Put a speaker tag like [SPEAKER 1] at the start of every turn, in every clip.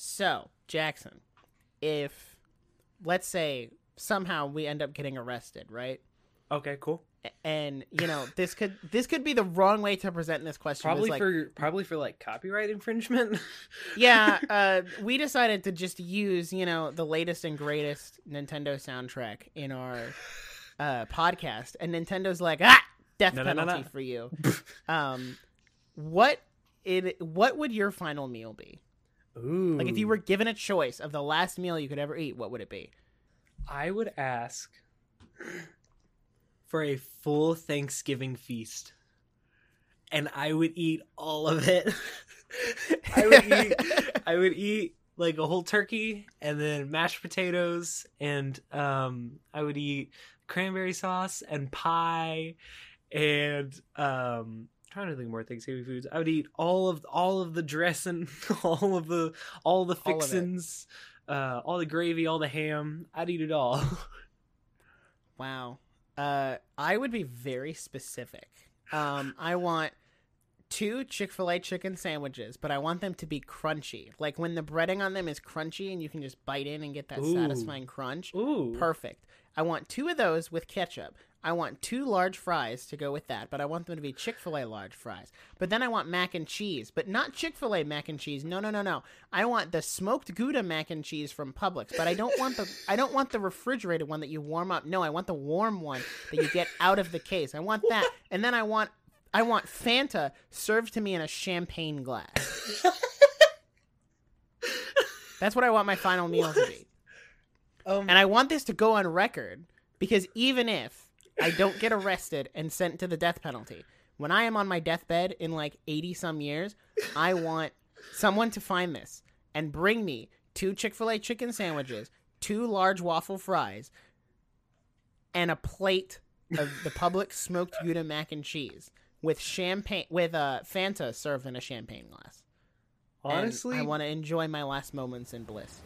[SPEAKER 1] So, Jackson, if let's say somehow we end up getting arrested, right?
[SPEAKER 2] Okay, cool.
[SPEAKER 1] And you know, this could this could be the wrong way to present this question.
[SPEAKER 2] Probably
[SPEAKER 1] like,
[SPEAKER 2] for probably for like copyright infringement.
[SPEAKER 1] yeah, uh, we decided to just use you know the latest and greatest Nintendo soundtrack in our uh, podcast, and Nintendo's like, ah, death
[SPEAKER 2] No, no, no,
[SPEAKER 1] penalty
[SPEAKER 2] no.
[SPEAKER 1] for you. um, what it what would your final meal be?
[SPEAKER 2] Ooh.
[SPEAKER 1] Like if you were given a choice of the last meal you could ever eat, what would it be?
[SPEAKER 2] I would ask for a full Thanksgiving feast. And I would eat all of it. I would eat I would eat like a whole turkey and then mashed potatoes and um I would eat cranberry sauce and pie and um trying to think more Thanksgiving foods. I would eat all of all of the dressing, all of the all the
[SPEAKER 1] All
[SPEAKER 2] fixins, uh all the gravy, all the ham. I'd eat it all.
[SPEAKER 1] Wow. Uh, I would be very specific. Um, I want two Chick Fil A chicken sandwiches, but I want them to be crunchy. Like when the breading on them is crunchy and you can just bite in and get that
[SPEAKER 2] Ooh.
[SPEAKER 1] satisfying crunch.
[SPEAKER 2] Ooh.
[SPEAKER 1] Perfect. I want two of those with ketchup. I want two large fries to go with that, but I want them to be Chick fil A large fries. But then I want mac and cheese, but not Chick fil A mac and cheese. No, no, no, no. I want the smoked Gouda mac and cheese from Publix, but I don't want the I don't want the refrigerated one that you warm up. No, I want the warm one that you get out of the case. I want that. And then I want I want Fanta served to me in a champagne glass. That's what I want my final meal to be.
[SPEAKER 2] Um,
[SPEAKER 1] And I want this to go on record because even if I don't get arrested and sent to the death penalty, when I am on my deathbed in like 80 some years, I want someone to find this and bring me two Chick fil A chicken sandwiches, two large waffle fries, and a plate of the Publix smoked Gouda mac and cheese with champagne, with uh, Fanta served in a champagne glass. And
[SPEAKER 2] honestly,
[SPEAKER 1] I want to enjoy my last moments in bliss.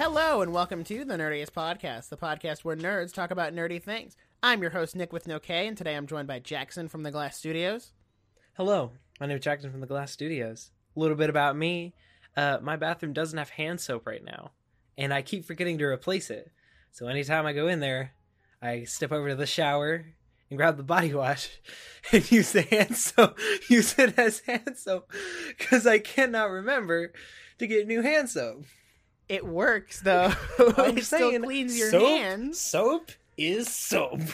[SPEAKER 1] Hello and welcome to the Nerdiest Podcast, the podcast where nerds talk about nerdy things. I'm your host Nick with no K, and today I'm joined by Jackson from the Glas Studios.
[SPEAKER 2] hello. My name is Jackson from the Glas Studios. A little bit about me. Uh, my bathroom doesn't have hand soap right now, and I keep forgetting to replace it. So anytime I go in there, I step over to the shower and grab the body wash and use the hand soap. Use it as hand soap because I cannot remember to get new hand soap.
[SPEAKER 1] It works though.
[SPEAKER 2] I'm
[SPEAKER 1] it still cleans your
[SPEAKER 2] soap,
[SPEAKER 1] hands.
[SPEAKER 2] Soap is soap.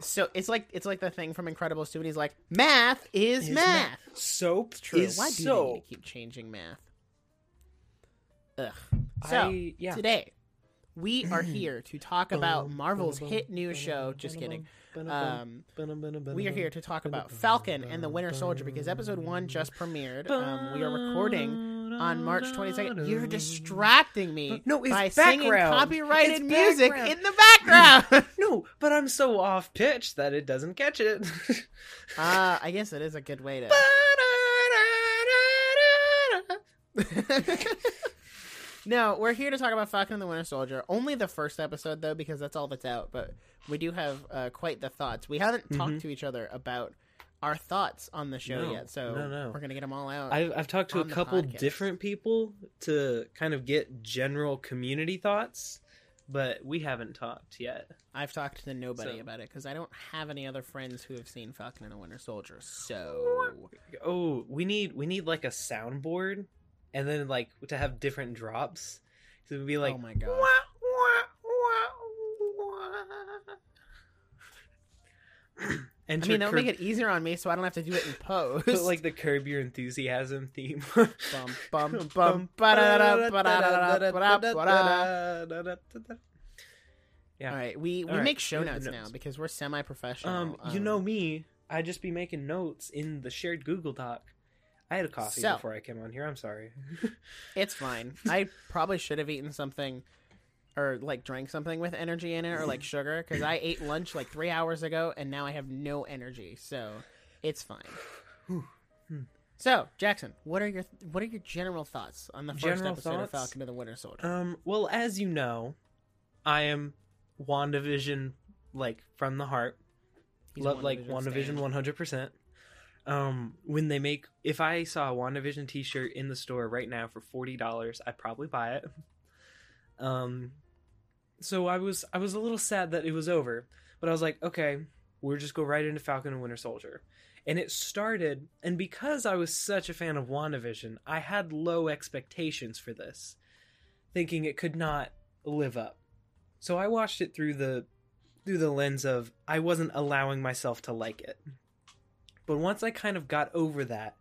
[SPEAKER 1] So it's like it's like the thing from Incredibles 2 when he's like, "Math is,
[SPEAKER 2] Is
[SPEAKER 1] math."
[SPEAKER 2] Soap
[SPEAKER 1] True.
[SPEAKER 2] is
[SPEAKER 1] Why do they
[SPEAKER 2] soap.
[SPEAKER 1] need to keep changing math? Ugh. So
[SPEAKER 2] I, yeah.
[SPEAKER 1] today we are here to talk about Marvel's hit new show. Just kidding. Um, we are here to talk about Falcon and the Winter Soldier because episode one just premiered. Um, we are recording on March 22nd. You're distracting me
[SPEAKER 2] No, it's
[SPEAKER 1] by singing copyrighted
[SPEAKER 2] It's
[SPEAKER 1] music
[SPEAKER 2] background.
[SPEAKER 1] in the background.
[SPEAKER 2] No, but I'm so off pitch that it doesn't catch it.
[SPEAKER 1] uh, I guess it is a good way to. no, we're here to talk about Falcon and the Winter Soldier. Only the first episode, though, because that's all that's out. But we do have uh, quite the thoughts. We haven't talked to each other about our thoughts on the show
[SPEAKER 2] No,
[SPEAKER 1] yet, so
[SPEAKER 2] no, no.
[SPEAKER 1] we're gonna get them all out.
[SPEAKER 2] I've, I've talked to a couple different people to kind of get general community thoughts, but we haven't talked yet.
[SPEAKER 1] I've talked to nobody
[SPEAKER 2] So-
[SPEAKER 1] about it because I don't have any other friends who have seen Falcon and the Winter Soldier. So
[SPEAKER 2] Oh, we need we need like a soundboard, and then like to have different drops. So it would be oh like,
[SPEAKER 1] oh my god.
[SPEAKER 2] and
[SPEAKER 1] I mean, that would make it easier on me, so I don't have to do it in post.
[SPEAKER 2] put like the Curb Your Enthusiasm theme.
[SPEAKER 1] bum bum bum.
[SPEAKER 2] Yeah.
[SPEAKER 1] All right, we we
[SPEAKER 2] right,
[SPEAKER 1] make show notes now because we're semi-professional.
[SPEAKER 2] Um, you know me, I just be making notes in the shared Google Doc. I had a coffee
[SPEAKER 1] So-
[SPEAKER 2] before I came on here. I'm sorry.
[SPEAKER 1] it's fine. I probably should have eaten something or like drank something with energy in it or like sugar because I ate lunch like three hours ago and now I have no energy, so it's fine. So, Jackson, what are your what are your general thoughts on the first
[SPEAKER 2] General
[SPEAKER 1] episode of? Falcon and the Winter Soldier?
[SPEAKER 2] Um, well, as you know, I am WandaVision like from the heart.
[SPEAKER 1] He's
[SPEAKER 2] Love like
[SPEAKER 1] WandaVision
[SPEAKER 2] one hundred percent. Um, when they make, if I saw a WandaVision T-shirt in the store right now for forty dollars, I'd probably buy it. Um, so I was I was a little sad that it was over, but I was like, okay, we'll just go right into Falcon and Winter Soldier. And it started, and because I was such a fan of WandaVision, I had low expectations for this, thinking it could not live up. So I watched it through the through the lens of I wasn't allowing myself to like it. But once I kind of got over that,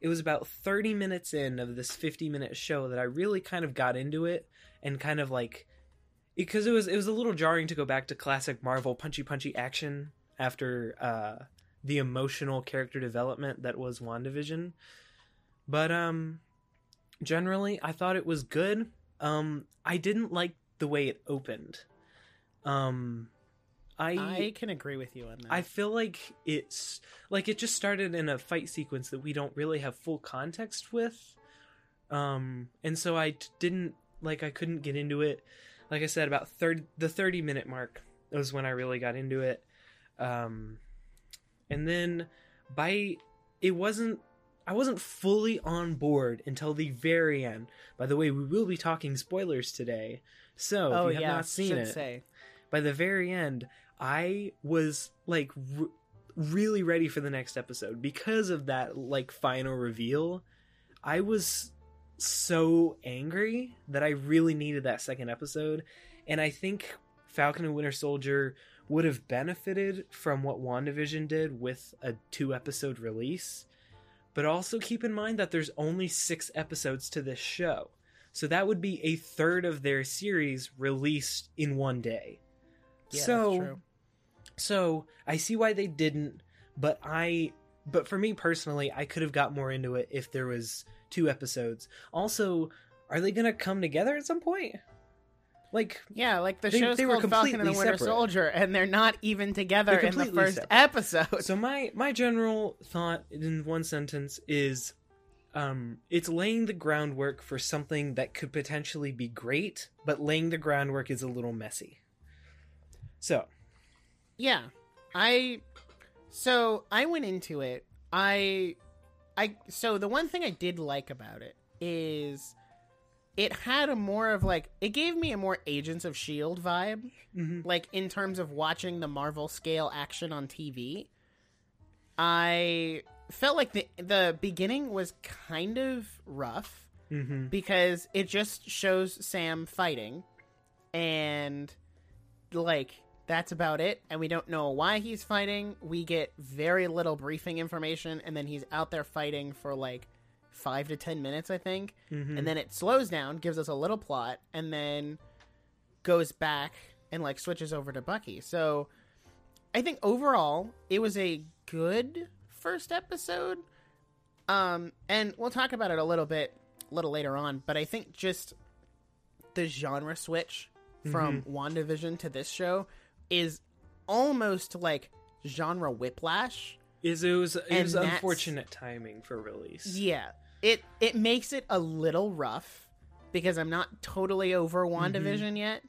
[SPEAKER 2] it was about 30 minutes in of this 50 minute show that I really kind of got into it and kind of like because it was it was a little jarring to go back to classic Marvel punchy punchy action after uh the emotional character development that was WandaVision. But um generally I thought it was good. Um I didn't like the way it opened. Um I
[SPEAKER 1] I can agree with you on that.
[SPEAKER 2] I feel like it's like it just started in a fight sequence that we don't really have full context with. Um and so I didn't like I couldn't get into it. Like I said about 30 the 30 minute mark was when I really got into it. Um and then by it wasn't I wasn't fully on board until the very end. By the way, we will be talking spoilers today. So,
[SPEAKER 1] oh
[SPEAKER 2] if you have
[SPEAKER 1] yeah,
[SPEAKER 2] not seen it,
[SPEAKER 1] say.
[SPEAKER 2] by the very end, I was like r- really ready for the next episode because of that like final reveal. I was so angry that I really needed that second episode, and I think Falcon and Winter Soldier would have benefited from what WandaVision did with a two episode release. But also keep in mind that there's only six episodes to this show. So that would be a third of their series released in one day.
[SPEAKER 1] Yeah,
[SPEAKER 2] so
[SPEAKER 1] true.
[SPEAKER 2] so I see why they didn't, but I but for me personally, I could have got more into it if there was two episodes. Also, are they gonna come together at some point? Like
[SPEAKER 1] Yeah, like the
[SPEAKER 2] They-
[SPEAKER 1] show's
[SPEAKER 2] they were
[SPEAKER 1] called Falcon and the
[SPEAKER 2] completely
[SPEAKER 1] Winter
[SPEAKER 2] separate.
[SPEAKER 1] Soldier, and they're not even together in the first
[SPEAKER 2] separate.
[SPEAKER 1] episode.
[SPEAKER 2] so my my general thought in one sentence is um it's laying the groundwork for something that could potentially be great, but laying the groundwork is a little messy. So,
[SPEAKER 1] Yeah. I so I went into it. I I so the one thing I did like about it is it had a more of like it gave me a more Agents of Shield vibe,
[SPEAKER 2] mhm.
[SPEAKER 1] like in terms of watching the Marvel scale action on TV. I felt like the the beginning was kind of rough
[SPEAKER 2] Mhm.
[SPEAKER 1] because it just shows Sam fighting and like that's about it and we don't know why he's fighting. We get very little briefing information and then he's out there fighting for like 5 to 10 minutes I think
[SPEAKER 2] Mhm.
[SPEAKER 1] and then it slows down, gives us a little plot and then goes back and like switches over to Bucky. So I think overall it was a good first episode. Um and we'll talk about it a little bit a little later on, but I think just the genre switch from WandaVision to this show is almost like genre whiplash.
[SPEAKER 2] is it was it was unfortunate timing for release.
[SPEAKER 1] Yeah. It it makes it a little rough because I'm not totally over WandaVision yet.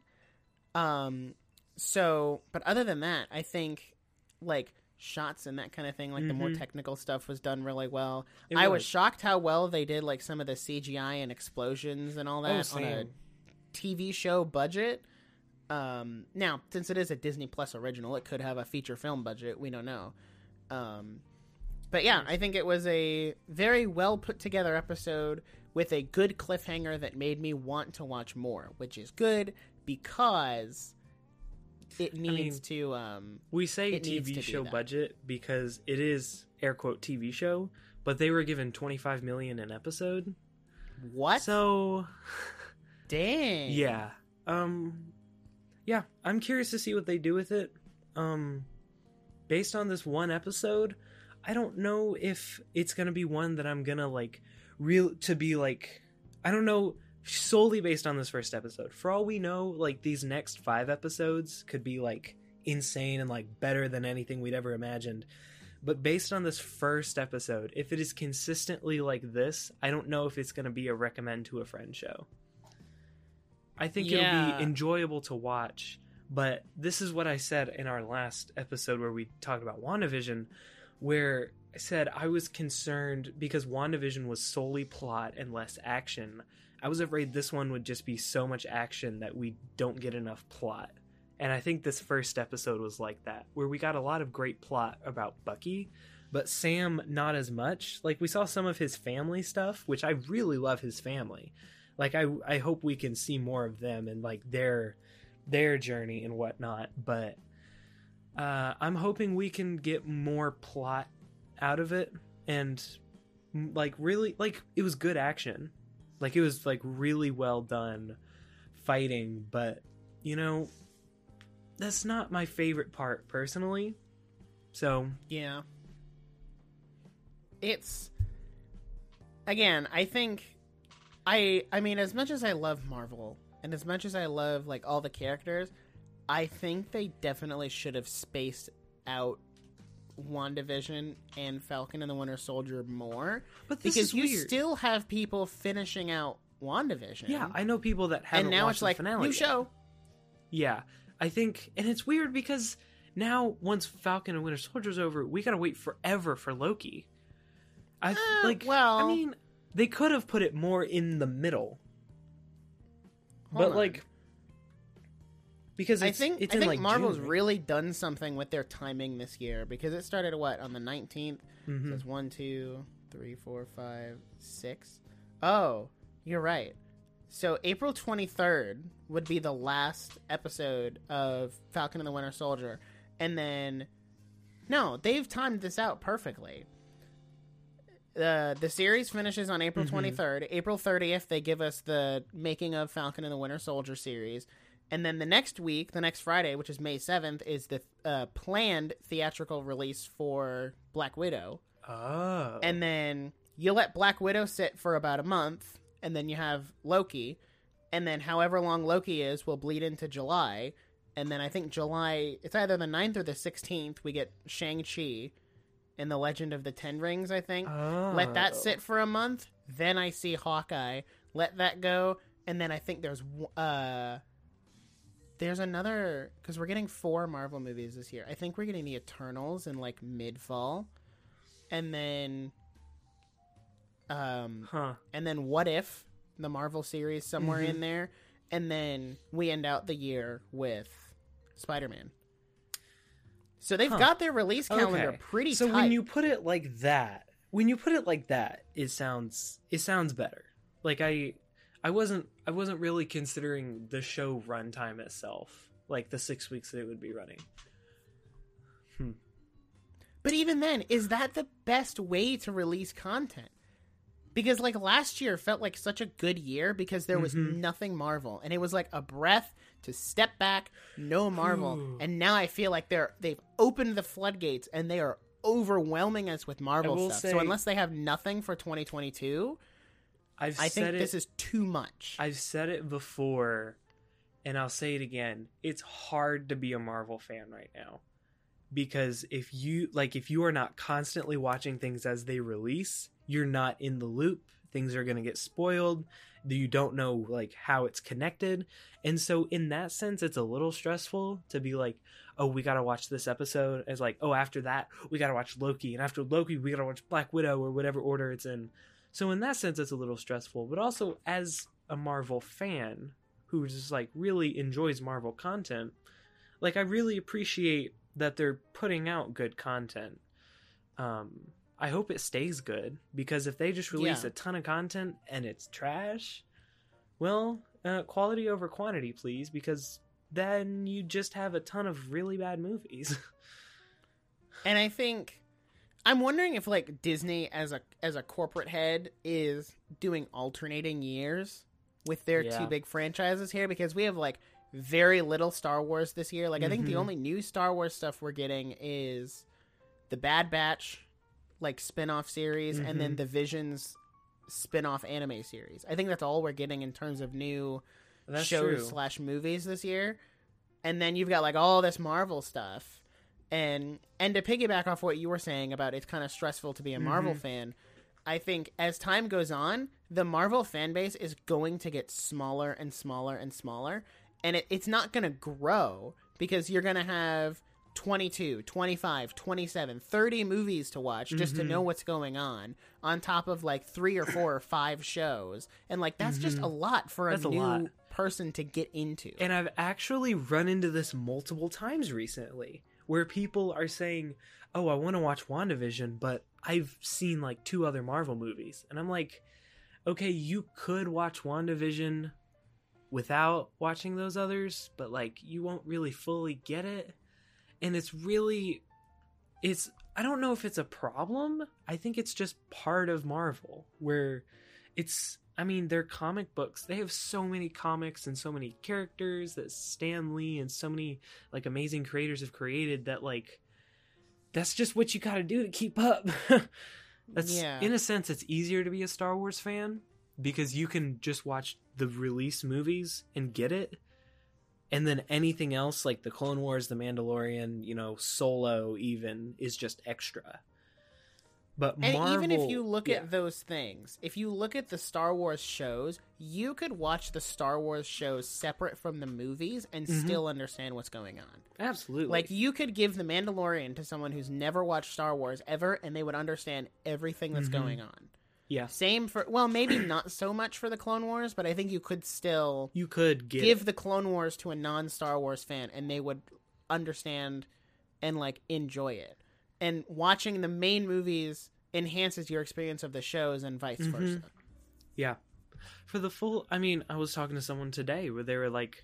[SPEAKER 1] Um so but other than that, I think like shots and that kind of thing, like the more
[SPEAKER 2] Mhm.
[SPEAKER 1] technical stuff was done really well.
[SPEAKER 2] It
[SPEAKER 1] I was
[SPEAKER 2] was.
[SPEAKER 1] shocked how well they did like some of the CGI and explosions and all
[SPEAKER 2] Oh,
[SPEAKER 1] that on a. TV show budget. Um, now, since it is a Disney Plus original, it could have a feature film budget. We don't know. Um, but yeah, I think it was a very well put together episode with a good cliffhanger that made me want to watch more, which is good because it needs
[SPEAKER 2] mean,
[SPEAKER 1] to. Um,
[SPEAKER 2] We say
[SPEAKER 1] It needs to
[SPEAKER 2] TV show budget because it is air quote TV show, but they were given 25 million an episode.
[SPEAKER 1] what?
[SPEAKER 2] So,
[SPEAKER 1] Dang.
[SPEAKER 2] yeah. Um yeah, I'm curious to see what they do with it. Um based on this one episode, I don't know if it's to be one that I'm to like real to be like I don't know solely based on this first episode. For all we know, like these next 5 episodes could be like insane and like better than anything we'd ever imagined. But based on this first episode, if it is consistently like this, I don't know if it's going to be a recommend to a friend show. I think it'll be enjoyable to watch, but this is what I said in our last episode where we talked about WandaVision, where I said I was concerned because WandaVision was solely plot and less action. I was afraid this one would just be so much action that we don't get enough plot. And I think this first episode was like that, where we got a lot of great plot about Bucky, but Sam not as much. Like we saw some of his family stuff, which I really love his family. Like I I hope we can see more of them and like their their journey and whatnot. But uh, I'm hoping we can get more plot out of it and like really like it was good action. Like it was like really well done fighting, but you know that's not my favorite part personally. So,
[SPEAKER 1] Yeah. It's again, I think I I mean as much as I love Marvel and as much as I love like all the characters, I think they definitely should have spaced out WandaVision and Falcon and the Winter Soldier more
[SPEAKER 2] but
[SPEAKER 1] because you
[SPEAKER 2] weird.
[SPEAKER 1] still have people finishing out WandaVision.
[SPEAKER 2] Yeah, I know people that haven't
[SPEAKER 1] and now
[SPEAKER 2] watched
[SPEAKER 1] it's like
[SPEAKER 2] finale
[SPEAKER 1] new
[SPEAKER 2] yet.
[SPEAKER 1] show.
[SPEAKER 2] Yeah, I think, and it's weird because now once Falcon and Winter Soldier's over, we gotta wait forever for Loki. I
[SPEAKER 1] Uh,
[SPEAKER 2] like.
[SPEAKER 1] well-
[SPEAKER 2] I mean, they could have put it more in the middle,
[SPEAKER 1] Hold
[SPEAKER 2] but
[SPEAKER 1] on.
[SPEAKER 2] like because
[SPEAKER 1] I think
[SPEAKER 2] it's
[SPEAKER 1] I
[SPEAKER 2] in
[SPEAKER 1] think
[SPEAKER 2] like
[SPEAKER 1] Marvel's
[SPEAKER 2] June,
[SPEAKER 1] really done something with their timing this year because it started what on the nineteenth.
[SPEAKER 2] Mhm.
[SPEAKER 1] Says one, two, three, four, five, six. Oh, you're right. So April twenty third would be the last episode of Falcon and the Winter Soldier, and then no, they've timed this out perfectly. Uh, the series finishes on April
[SPEAKER 2] Mhm.
[SPEAKER 1] 23rd. April 30th, they give us the making of Falcon and the Winter Soldier series. And then the next week, the next Friday, which is May 7th, is the uh, planned theatrical release for Black Widow.
[SPEAKER 2] Oh,
[SPEAKER 1] And then you let Black Widow sit for about a month, and then you have Loki. And then however long Loki is will bleed into July. And then I think July, it's either the 9th or the 16th, we get Shang-Chi and the Legend of the Ten Rings, I think. Let that
[SPEAKER 2] Oh.
[SPEAKER 1] sit for a month. Then I see Hawkeye. Let that go. And then I think there's uh there's another because we're getting four Marvel movies this year. I think we're getting the Eternals in like mid fall, and then um
[SPEAKER 2] Huh.
[SPEAKER 1] and then What If the Marvel series somewhere
[SPEAKER 2] Mhm.
[SPEAKER 1] in there, and then we end out the year with Spider Man. So they've
[SPEAKER 2] Huh.
[SPEAKER 1] got their release calendar
[SPEAKER 2] Okay.
[SPEAKER 1] pretty
[SPEAKER 2] So
[SPEAKER 1] tight.
[SPEAKER 2] when you put it like that, when you put it like that, it sounds it sounds better. Like I I wasn't I wasn't really considering the show runtime itself, like the six weeks that it would be running. Hmm.
[SPEAKER 1] But even then, is that the best way to release content? Because like last year felt like such a good year because there was
[SPEAKER 2] Mhm.
[SPEAKER 1] nothing Marvel and it was like a breath to step back, no Marvel.
[SPEAKER 2] Ooh.
[SPEAKER 1] and now I feel like they're they've opened the floodgates and they are overwhelming us with Marvel stuff.
[SPEAKER 2] say-
[SPEAKER 1] so unless they have nothing for 2022,
[SPEAKER 2] I've
[SPEAKER 1] I think
[SPEAKER 2] it,
[SPEAKER 1] this is too much.
[SPEAKER 2] I've said it before, and I'll say it again. It's hard to be a Marvel fan right now. Because if you like if you are not constantly watching things as they release, you're not in the loop. Things are going to get spoiled. You don't know like how it's connected. And so in that sense it's a little stressful to be like, "Oh, we got to watch this episode." As like, "Oh, after that, we got to watch Loki, and after Loki, we got to watch Black Widow or whatever order it's in." So in that sense, it's a little stressful. But also, as a Marvel fan who just like really enjoys Marvel content, like I really appreciate that they're putting out good content. Um, I hope it stays good because if they just release
[SPEAKER 1] Yeah.
[SPEAKER 2] a ton of content and it's trash, well, uh, quality over quantity, please, because then you just have a ton of really bad movies.
[SPEAKER 1] And I think I'm wondering if like Disney as a as a corporate head is doing alternating years with their
[SPEAKER 2] Yeah.
[SPEAKER 1] two big franchises here because we have like very little Star Wars this year. Like I think the
[SPEAKER 2] Mhm.
[SPEAKER 1] only new Star Wars stuff we're getting is the Bad Batch like spin-off series and then
[SPEAKER 2] Mhm.
[SPEAKER 1] the Visions spin-off anime series. I think that's all we're getting in terms of new
[SPEAKER 2] That's
[SPEAKER 1] shows
[SPEAKER 2] true.
[SPEAKER 1] slash movies this year. And then you've got like all this Marvel stuff. And and to piggyback off what you were saying about it's kind of stressful to be a Marvel
[SPEAKER 2] Mhm.
[SPEAKER 1] fan, I think as time goes on, the Marvel fan base is going to get smaller and smaller and smaller, and it, it's not going to grow because you're going to have 22, 25, 27, 30 movies to watch just to
[SPEAKER 2] Mhm.
[SPEAKER 1] know what's going on on top of like 3 or 4 or 5 shows. And like that's just
[SPEAKER 2] Mhm.
[SPEAKER 1] a lot for a
[SPEAKER 2] That's
[SPEAKER 1] new
[SPEAKER 2] lot.
[SPEAKER 1] person to get into.
[SPEAKER 2] And I've actually run into this multiple times recently where people are saying, Oh, I want to watch WandaVision, but I've seen like two other Marvel movies. And I'm like, Okay, you could watch WandaVision without watching those others, but like you won't really fully get it. And it's really, it's, I don't know if it's a problem. I think it's just part of Marvel where it's I mean, they're comic books. They have so many comics and so many characters that Stan Lee and so many like amazing creators have created that like that's just what you got to do to keep up. that's
[SPEAKER 1] Yeah.
[SPEAKER 2] in a sense it's easier to be a Star Wars fan because you can just watch the release movies and get it. And then anything else like the Clone Wars, the Mandalorian, you know, Solo even is just extra. But
[SPEAKER 1] And even if you look
[SPEAKER 2] yeah.
[SPEAKER 1] at those things, if you look at the Star Wars shows, you could watch the Star Wars shows separate from the movies and
[SPEAKER 2] Mhm.
[SPEAKER 1] still understand what's going on.
[SPEAKER 2] absolutely
[SPEAKER 1] Like you could give The Mandalorian to someone who's never watched Star Wars ever and they would understand everything that's
[SPEAKER 2] Mhm.
[SPEAKER 1] going on.
[SPEAKER 2] Yeah,
[SPEAKER 1] Same for well, maybe not so much for the Clone Wars, but I think you could still
[SPEAKER 2] you could
[SPEAKER 1] give the Clone Wars to a non-Star Wars fan and they would understand and like enjoy it. And watching the main movies enhances your experience of the shows and vice
[SPEAKER 2] Mhm.
[SPEAKER 1] versa.
[SPEAKER 2] Yeah. For the full I mean, I was talking to someone today where they were like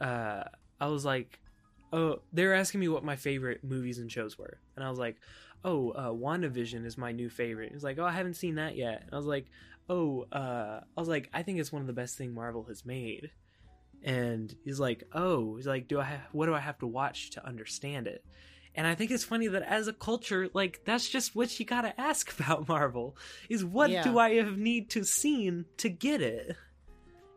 [SPEAKER 2] uh I was like oh they were asking me what my favorite movies and shows were. And I was like, "Oh, uh WandaVision is my new favorite." He was like, "Oh, I haven't seen that yet." And I was like, "Oh, uh I was like, I think it's one of the best thing Marvel has made." And he's like, "Oh, he's like, do I ha- what do I have to watch to understand it?" And I think it's funny that as a culture, like that's just what you gotta ask about Marvel is what
[SPEAKER 1] Yeah.
[SPEAKER 2] do I have need to seen to get it?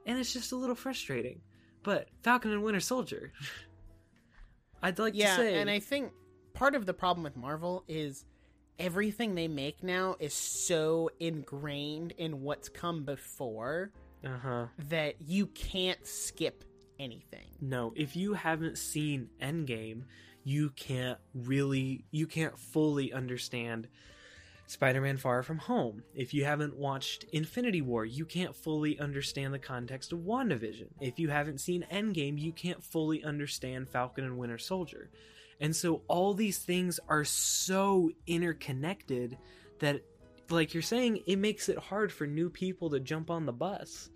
[SPEAKER 2] And it's just a little frustrating. But Falcon and Winter Soldier, I'd like
[SPEAKER 1] yeah,
[SPEAKER 2] to say,
[SPEAKER 1] and I think part of the problem with Marvel is everything they make now is so ingrained in what's come before
[SPEAKER 2] uh huh.
[SPEAKER 1] that you can't skip anything.
[SPEAKER 2] No, if you haven't seen Endgame, you can't really, you can't fully understand Spider-Man: Far From Home. If you haven't watched Infinity War, you can't fully understand the context of WandaVision. If you haven't seen Endgame, you can't fully understand Falcon and Winter Soldier. And so all these things are so interconnected that like you're saying, it makes it hard for new people to jump on the bus.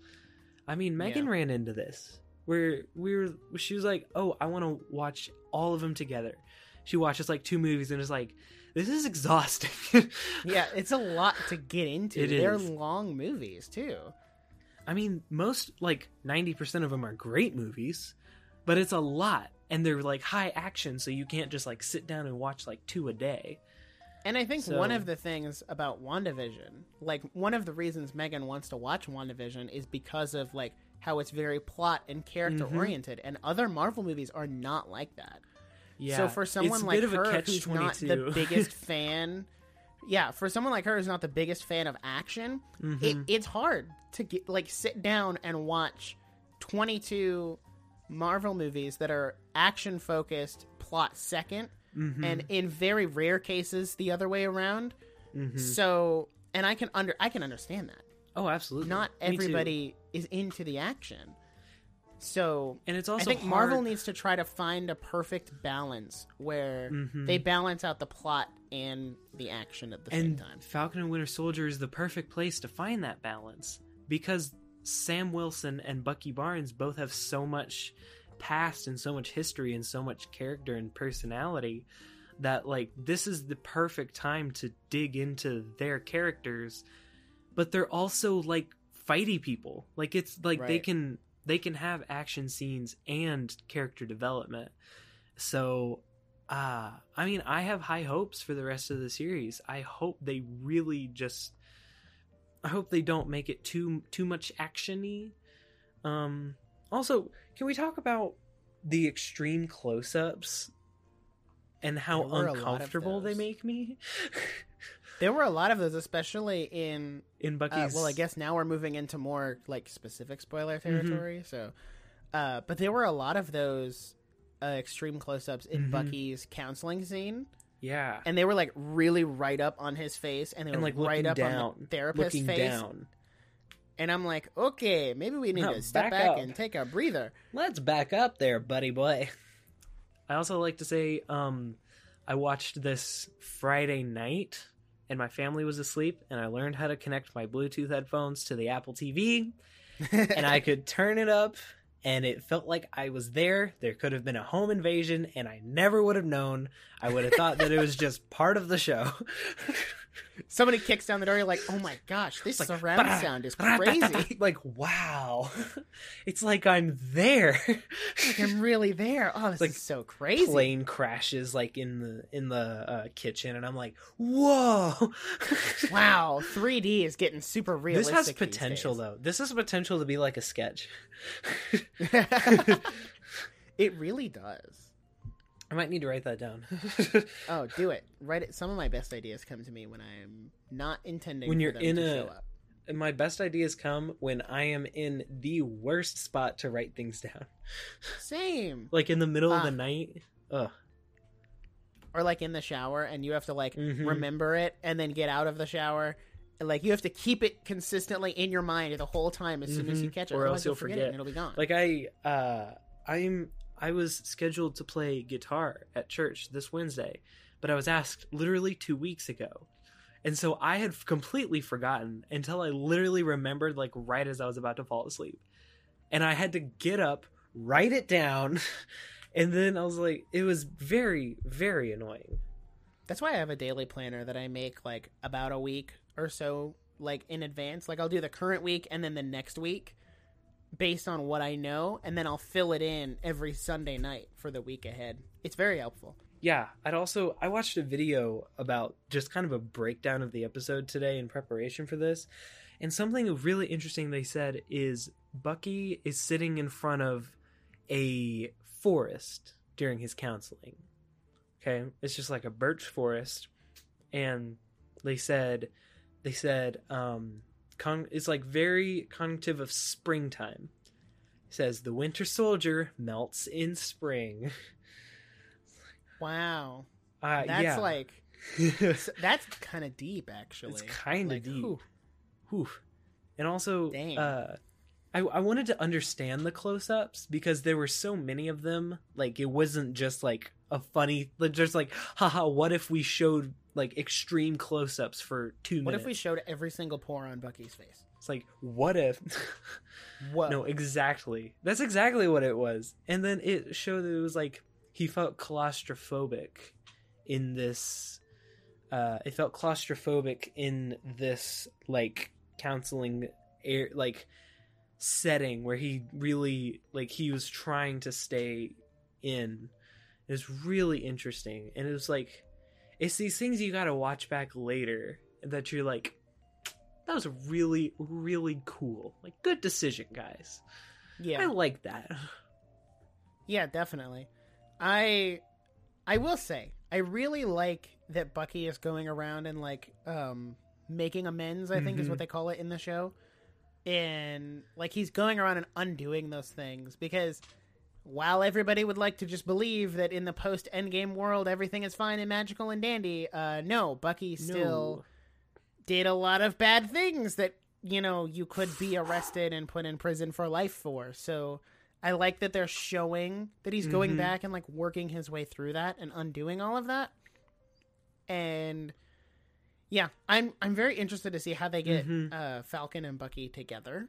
[SPEAKER 2] I mean, Megan
[SPEAKER 1] Yeah.
[SPEAKER 2] ran into this where we were she was like, "Oh, I want to watch all of them together." She watches like two movies and is like, "This is exhausting."
[SPEAKER 1] Yeah, it's a lot to get into.
[SPEAKER 2] It
[SPEAKER 1] They're
[SPEAKER 2] is.
[SPEAKER 1] long movies too.
[SPEAKER 2] I mean, most like 90% of them are great movies, but it's a lot and they're like high action so you can't just like sit down and watch like two a day.
[SPEAKER 1] And I think
[SPEAKER 2] So-
[SPEAKER 1] one of the things about WandaVision, like one of the reasons Megan wants to watch WandaVision is because of like how it's very plot and character
[SPEAKER 2] Mm-hmm.
[SPEAKER 1] oriented, and other Marvel movies are not like that.
[SPEAKER 2] Yeah.
[SPEAKER 1] so for someone like
[SPEAKER 2] bit of a
[SPEAKER 1] her who's not the biggest fan, yeah, for someone like her who's not the biggest fan of action, it,
[SPEAKER 2] Mhm.
[SPEAKER 1] it's hard to get like sit down and watch 22 Marvel movies that are action focused, plot 2nd
[SPEAKER 2] Mhm.
[SPEAKER 1] and in very rare cases the other way around.
[SPEAKER 2] Mhm.
[SPEAKER 1] So, and I can under I can understand that.
[SPEAKER 2] Oh, absolutely.
[SPEAKER 1] Not everybody is into the action. So,
[SPEAKER 2] And it's also I
[SPEAKER 1] think
[SPEAKER 2] hard...
[SPEAKER 1] Marvel needs to try to find a perfect balance where
[SPEAKER 2] Mhm.
[SPEAKER 1] they balance out the plot and the action at the same time.
[SPEAKER 2] Falcon and Winter Soldier is the perfect place to find that balance because Sam Wilson and Bucky Barnes both have so much past and so much history and so much character and personality that like this is the perfect time to dig into their characters but they're also like fighty people. Like it's like they can they can have action scenes and character development. So uh i mean i have high hopes for the rest of the series. I hope they really just i hope they don't make it too too much actiony. Um also can we talk about the extreme close-ups and how
[SPEAKER 1] There were a lot of
[SPEAKER 2] uncomfortable they make me
[SPEAKER 1] There were a lot of those, especially in.
[SPEAKER 2] in
[SPEAKER 1] Uh,
[SPEAKER 2] Bucky's.
[SPEAKER 1] well, I guess now we're moving into more like specific spoiler
[SPEAKER 2] Mm-hmm.
[SPEAKER 1] territory. So, uh, but there were a lot of those uh, extreme close-ups in
[SPEAKER 2] Mhm.
[SPEAKER 1] Bucky's counseling scene,
[SPEAKER 2] yeah,
[SPEAKER 1] and they were like really right up on his face, and they
[SPEAKER 2] and
[SPEAKER 1] were
[SPEAKER 2] like
[SPEAKER 1] right up on
[SPEAKER 2] down,
[SPEAKER 1] the therapist's face.
[SPEAKER 2] down.
[SPEAKER 1] And I'm like, okay, maybe we need
[SPEAKER 2] No,
[SPEAKER 1] to step
[SPEAKER 2] back
[SPEAKER 1] back, and take a breather.
[SPEAKER 2] Let's back up there, buddy boy. I also like to say, um, I watched this Friday night, and my family was asleep, and I learned how to connect my Bluetooth headphones to the Apple TV, and I could turn it up, and it felt like I was there. There could have been a home invasion, and I never would have known. I would have thought that it was just part of the show.
[SPEAKER 1] Somebody kicks down the door. You're like, oh my gosh, this
[SPEAKER 2] like,
[SPEAKER 1] surround
[SPEAKER 2] "Bah,
[SPEAKER 1] sound is
[SPEAKER 2] bah, bah, bah, bah."
[SPEAKER 1] crazy.
[SPEAKER 2] like, wow. It's like I'm there.
[SPEAKER 1] like I'm really there. Oh, this
[SPEAKER 2] Like,
[SPEAKER 1] is so crazy.
[SPEAKER 2] plane crashes like in the in the uh, kitchen and i'm like whoa
[SPEAKER 1] Wow, 3D is getting super realistic.
[SPEAKER 2] this
[SPEAKER 1] has
[SPEAKER 2] potential though this has potential to be like a sketch
[SPEAKER 1] it really does.
[SPEAKER 2] I might need to write that down
[SPEAKER 1] Oh, do it. Write it. Some of my best ideas come to me when I'm not intending
[SPEAKER 2] When you're in
[SPEAKER 1] to
[SPEAKER 2] a-
[SPEAKER 1] show up.
[SPEAKER 2] My best ideas come when i am in the worst spot to write things down
[SPEAKER 1] Same.
[SPEAKER 2] like in the middle of
[SPEAKER 1] Ah.
[SPEAKER 2] the night Ugh.
[SPEAKER 1] Or like in the shower and you have to like
[SPEAKER 2] Mhm.
[SPEAKER 1] remember it and then get out of the shower. And like you have to keep it consistently in your mind the whole time as soon as you
[SPEAKER 2] Mhm.
[SPEAKER 1] catch it.
[SPEAKER 2] Or else you'll
[SPEAKER 1] forget, it and it'll be gone.
[SPEAKER 2] like i uh i'm i was scheduled to play guitar at church this wednesday but i was asked literally two weeks ago. And so i had completely forgotten until i literally remembered like right as i was about to fall asleep. And i had to get up write it down and then i was like it was very very annoying.
[SPEAKER 1] That's why I have a daily planner that I make like about a week or so like in advance. Like I'll do the current week and then the next week based on what I know and then I'll fill it in every Sunday night for the week ahead. It's very helpful.
[SPEAKER 2] yeah i'd also i watched a video about just kind of a breakdown of the episode today in preparation for this and something really interesting they said is bucky is sitting in front of a forest during his counseling okay it's just like a birch forest and they said they said um con- it's like very cognitive of springtime it says the winter soldier melts in spring
[SPEAKER 1] Wow.
[SPEAKER 2] uh,
[SPEAKER 1] That's
[SPEAKER 2] yeah.
[SPEAKER 1] like s- that's kind of deep actually.
[SPEAKER 2] It's kinda
[SPEAKER 1] Like,
[SPEAKER 2] deep.
[SPEAKER 1] whew.
[SPEAKER 2] Whew. And also, uh, I, I wanted to understand the close-ups because there were so many of them. Like it wasn't just like a funny, just like, haha. What if we showed like extreme close-ups for two minutes.
[SPEAKER 1] What if we showed every single pore on Bucky's face?
[SPEAKER 2] It's like, what if?
[SPEAKER 1] Whoa.
[SPEAKER 2] no, exactly. That's exactly what it was. And then it showed that it was like he felt claustrophobic in this. Uh, it felt claustrophobic in this like counseling air like setting where he really like he was trying to stay in. It was really interesting, and it was like it's these things you got to watch back later that you're like that was really really cool like good decision guys
[SPEAKER 1] Yeah.
[SPEAKER 2] i like that
[SPEAKER 1] Yeah, definitely. I I will say I really like that Bucky is going around and like um making amends, I think is
[SPEAKER 2] Mhm.
[SPEAKER 1] what they call it in the show. And like he's going around and undoing those things because while everybody would like to just believe that in the post endgame world everything is fine and magical and dandy, uh no, Bucky still did a lot of bad things that you know you could be arrested and put in prison for life for. So I like that they're showing that he's going
[SPEAKER 2] Mhm.
[SPEAKER 1] back and like working his way through that and undoing all of that. And yeah, I'm I'm very interested to see how they get
[SPEAKER 2] Mhm.
[SPEAKER 1] uh, Falcon and Bucky together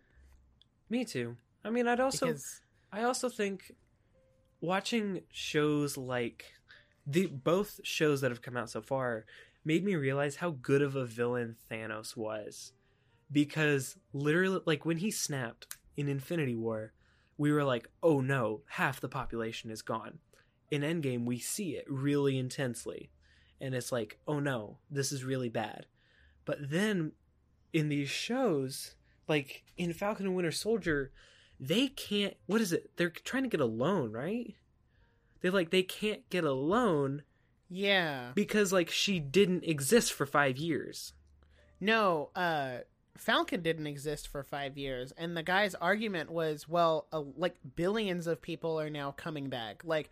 [SPEAKER 2] me too i mean i'd also
[SPEAKER 1] because
[SPEAKER 2] i also think watching shows like the both shows that have come out so far made me realize how good of a villain thanos was. Because literally like when he snapped in infinity war we were like oh no half the population is gone. In endgame we see it really intensely. And it's like oh no this is really bad. But then in these shows like in falcon and winter soldier they can't what is it they're trying to get a loan right they're like they can't get a loan
[SPEAKER 1] Yeah.
[SPEAKER 2] because like she didn't exist for five years.
[SPEAKER 1] No, uh Falcon didn't exist for 5 years and the guy's argument was well, uh, like billions of people are now coming back. Like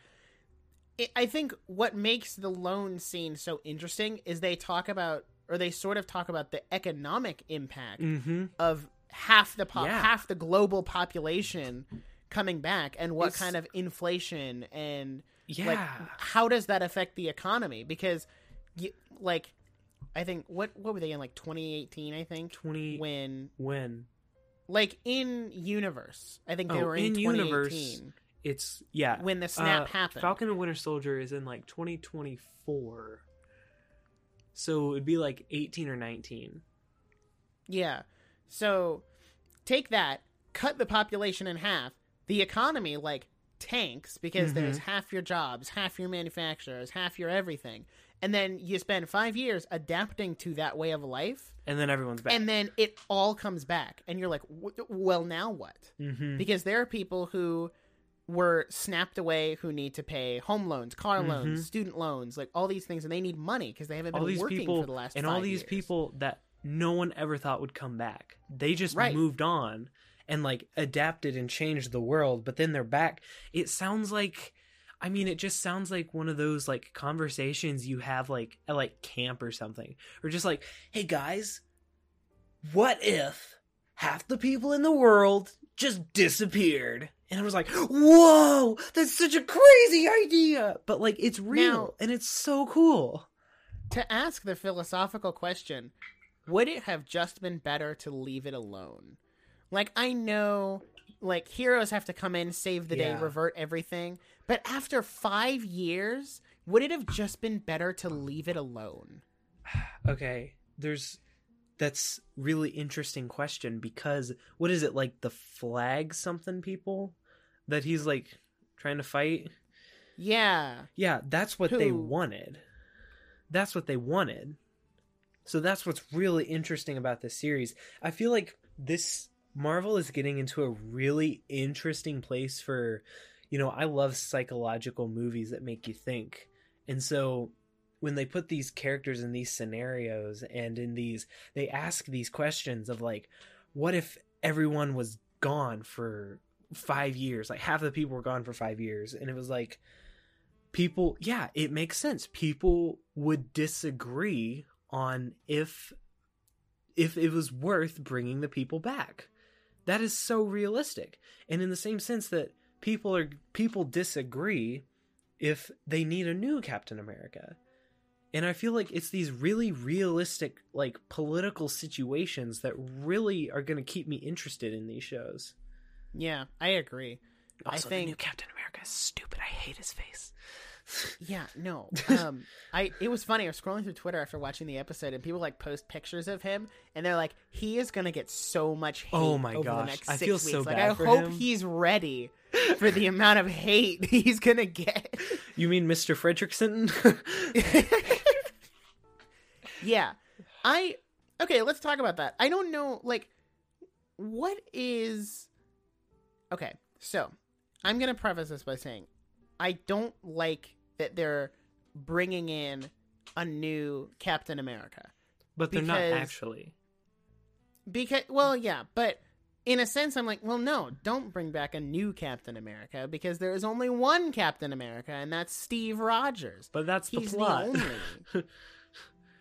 [SPEAKER 1] it, I think what makes the loan scene so interesting is they talk about or they sort of talk about the economic impact
[SPEAKER 2] Mm-hmm.
[SPEAKER 1] of half the po-
[SPEAKER 2] Yeah.
[SPEAKER 1] half the global population coming back and what
[SPEAKER 2] It's-
[SPEAKER 1] kind of inflation and
[SPEAKER 2] Yeah.
[SPEAKER 1] like how does that affect the economy because you, like i think what what were they in like 2018 i think
[SPEAKER 2] Twenty when?
[SPEAKER 1] when like in universe i think they
[SPEAKER 2] Oh,
[SPEAKER 1] were in,
[SPEAKER 2] in universe, It's yeah.
[SPEAKER 1] when the snap
[SPEAKER 2] Uh,
[SPEAKER 1] happened
[SPEAKER 2] Falcon and Winter Soldier is in like 2024. So it'd be like 18 or 19.
[SPEAKER 1] yeah so take that cut the population in half the economy like tanks because
[SPEAKER 2] Mhm.
[SPEAKER 1] there's half your jobs half your manufacturers half your everything and then you spend five years adapting to that way of life
[SPEAKER 2] And then everyone's back.
[SPEAKER 1] and then it all comes back and you're like "W- well now what
[SPEAKER 2] mm-hmm.
[SPEAKER 1] because there are people who were snapped away who need to pay home loans car loans
[SPEAKER 2] Mhm.
[SPEAKER 1] student loans like all these things and they need money because they haven't been
[SPEAKER 2] all these
[SPEAKER 1] working
[SPEAKER 2] people
[SPEAKER 1] for the last
[SPEAKER 2] and all these
[SPEAKER 1] years.
[SPEAKER 2] people that no one ever thought would come back. They just
[SPEAKER 1] Right.
[SPEAKER 2] moved on and like adapted and changed the world, but then they're back. It sounds like I mean it just sounds like one of those like conversations you have like at like camp or something. Or just like, "Hey guys, what if half the people in the world just disappeared?" And I was like, "Whoa, that's such a crazy idea." But like it's real
[SPEAKER 1] Now-
[SPEAKER 2] and it's so cool.
[SPEAKER 1] to ask the philosophical question would it have just been better to leave it alone like i know like heroes have to come in save the day revert everything but after five years would it have just been better to leave it alone
[SPEAKER 2] Okay, there's that's really interesting question because what is it like the flag something people that he's like trying to fight?
[SPEAKER 1] yeah
[SPEAKER 2] Yeah, that's what they wanted. That's what they wanted. So that's what's really interesting about this series. I feel like this Marvel is getting into a really interesting place for you know, I love psychological movies that make you think. And so when they put these characters in these scenarios and in these they ask these questions of like what if everyone was gone for 5 years? Like half the people were gone for 5 years and it was like people yeah it makes sense people would disagree on if if it was worth bringing the people back. That is so realistic. And in the same sense that people are people disagree if they need a new captain america. And i feel like it's these really realistic like political situations that really are going to keep me interested in these shows.
[SPEAKER 1] Yeah i agree. I
[SPEAKER 2] also
[SPEAKER 1] think-
[SPEAKER 2] the new captain america is stupid. I hate his face
[SPEAKER 1] Yeah, no. Um, I it was funny. I was scrolling through Twitter after watching the episode, and people like post pictures of him, and they're like, "He is gonna get so much hate
[SPEAKER 2] Oh my
[SPEAKER 1] over
[SPEAKER 2] gosh,
[SPEAKER 1] the next
[SPEAKER 2] I
[SPEAKER 1] six
[SPEAKER 2] feel
[SPEAKER 1] weeks."
[SPEAKER 2] so
[SPEAKER 1] like,
[SPEAKER 2] bad
[SPEAKER 1] I
[SPEAKER 2] for
[SPEAKER 1] hope
[SPEAKER 2] him.
[SPEAKER 1] he's ready for the amount of hate he's gonna get.
[SPEAKER 2] You mean Mr. Fredrickson?
[SPEAKER 1] yeah, I okay. Let's talk about that. I don't know, like, what is okay. So, I'm gonna preface this by saying, I don't like that they're bringing in a new Captain America.
[SPEAKER 2] but they're not actually.
[SPEAKER 1] Because, well, yeah, but in a sense, I'm like, well, no, don't bring back a new Captain America because there is only one Captain America, and that's Steve Rogers.
[SPEAKER 2] But that's the
[SPEAKER 1] He's the,
[SPEAKER 2] plot.
[SPEAKER 1] only.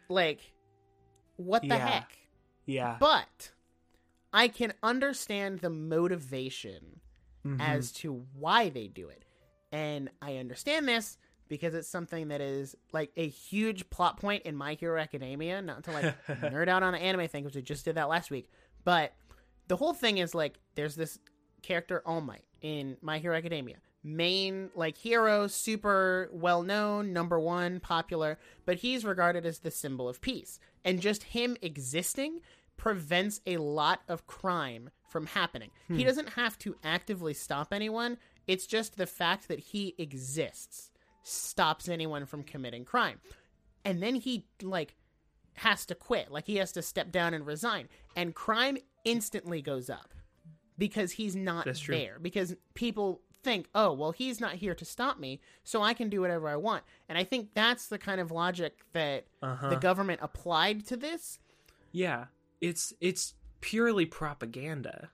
[SPEAKER 1] like, what the
[SPEAKER 2] Yeah.
[SPEAKER 1] heck?
[SPEAKER 2] yeah.
[SPEAKER 1] But I can understand the motivation
[SPEAKER 2] Mhm.
[SPEAKER 1] as to why they do it. And I understand this because it's something that is like a huge plot point in My Hero Academia. Not to like nerd out on the anime thing, which we just did that last week. But the whole thing is like there's this character All Might in My Hero Academia. Main like hero, super well known, number one, popular, but he's regarded as the symbol of peace. And just him existing prevents a lot of crime from happening. He hmm. doesn't have to actively stop anyone. It's just the fact that he exists stops anyone from committing crime. And then he like has to quit. Like he has to step down and resign. And crime instantly goes up because he's not there. Because people think, oh, well, he's not here to stop me, so I can do whatever I want. And I think that's the kind of logic that
[SPEAKER 2] Uh-huh.
[SPEAKER 1] the government applied to this.
[SPEAKER 2] Yeah, it's it's purely propaganda.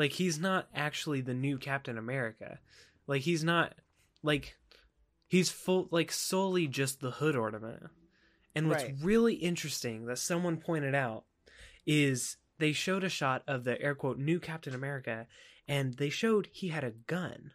[SPEAKER 2] Like he's not actually the new Captain America. Like he's not like he's full like solely just the hood ornament. And what's
[SPEAKER 1] Right.
[SPEAKER 2] really interesting that someone pointed out is they showed a shot of the air quote new Captain America and they showed he had a gun,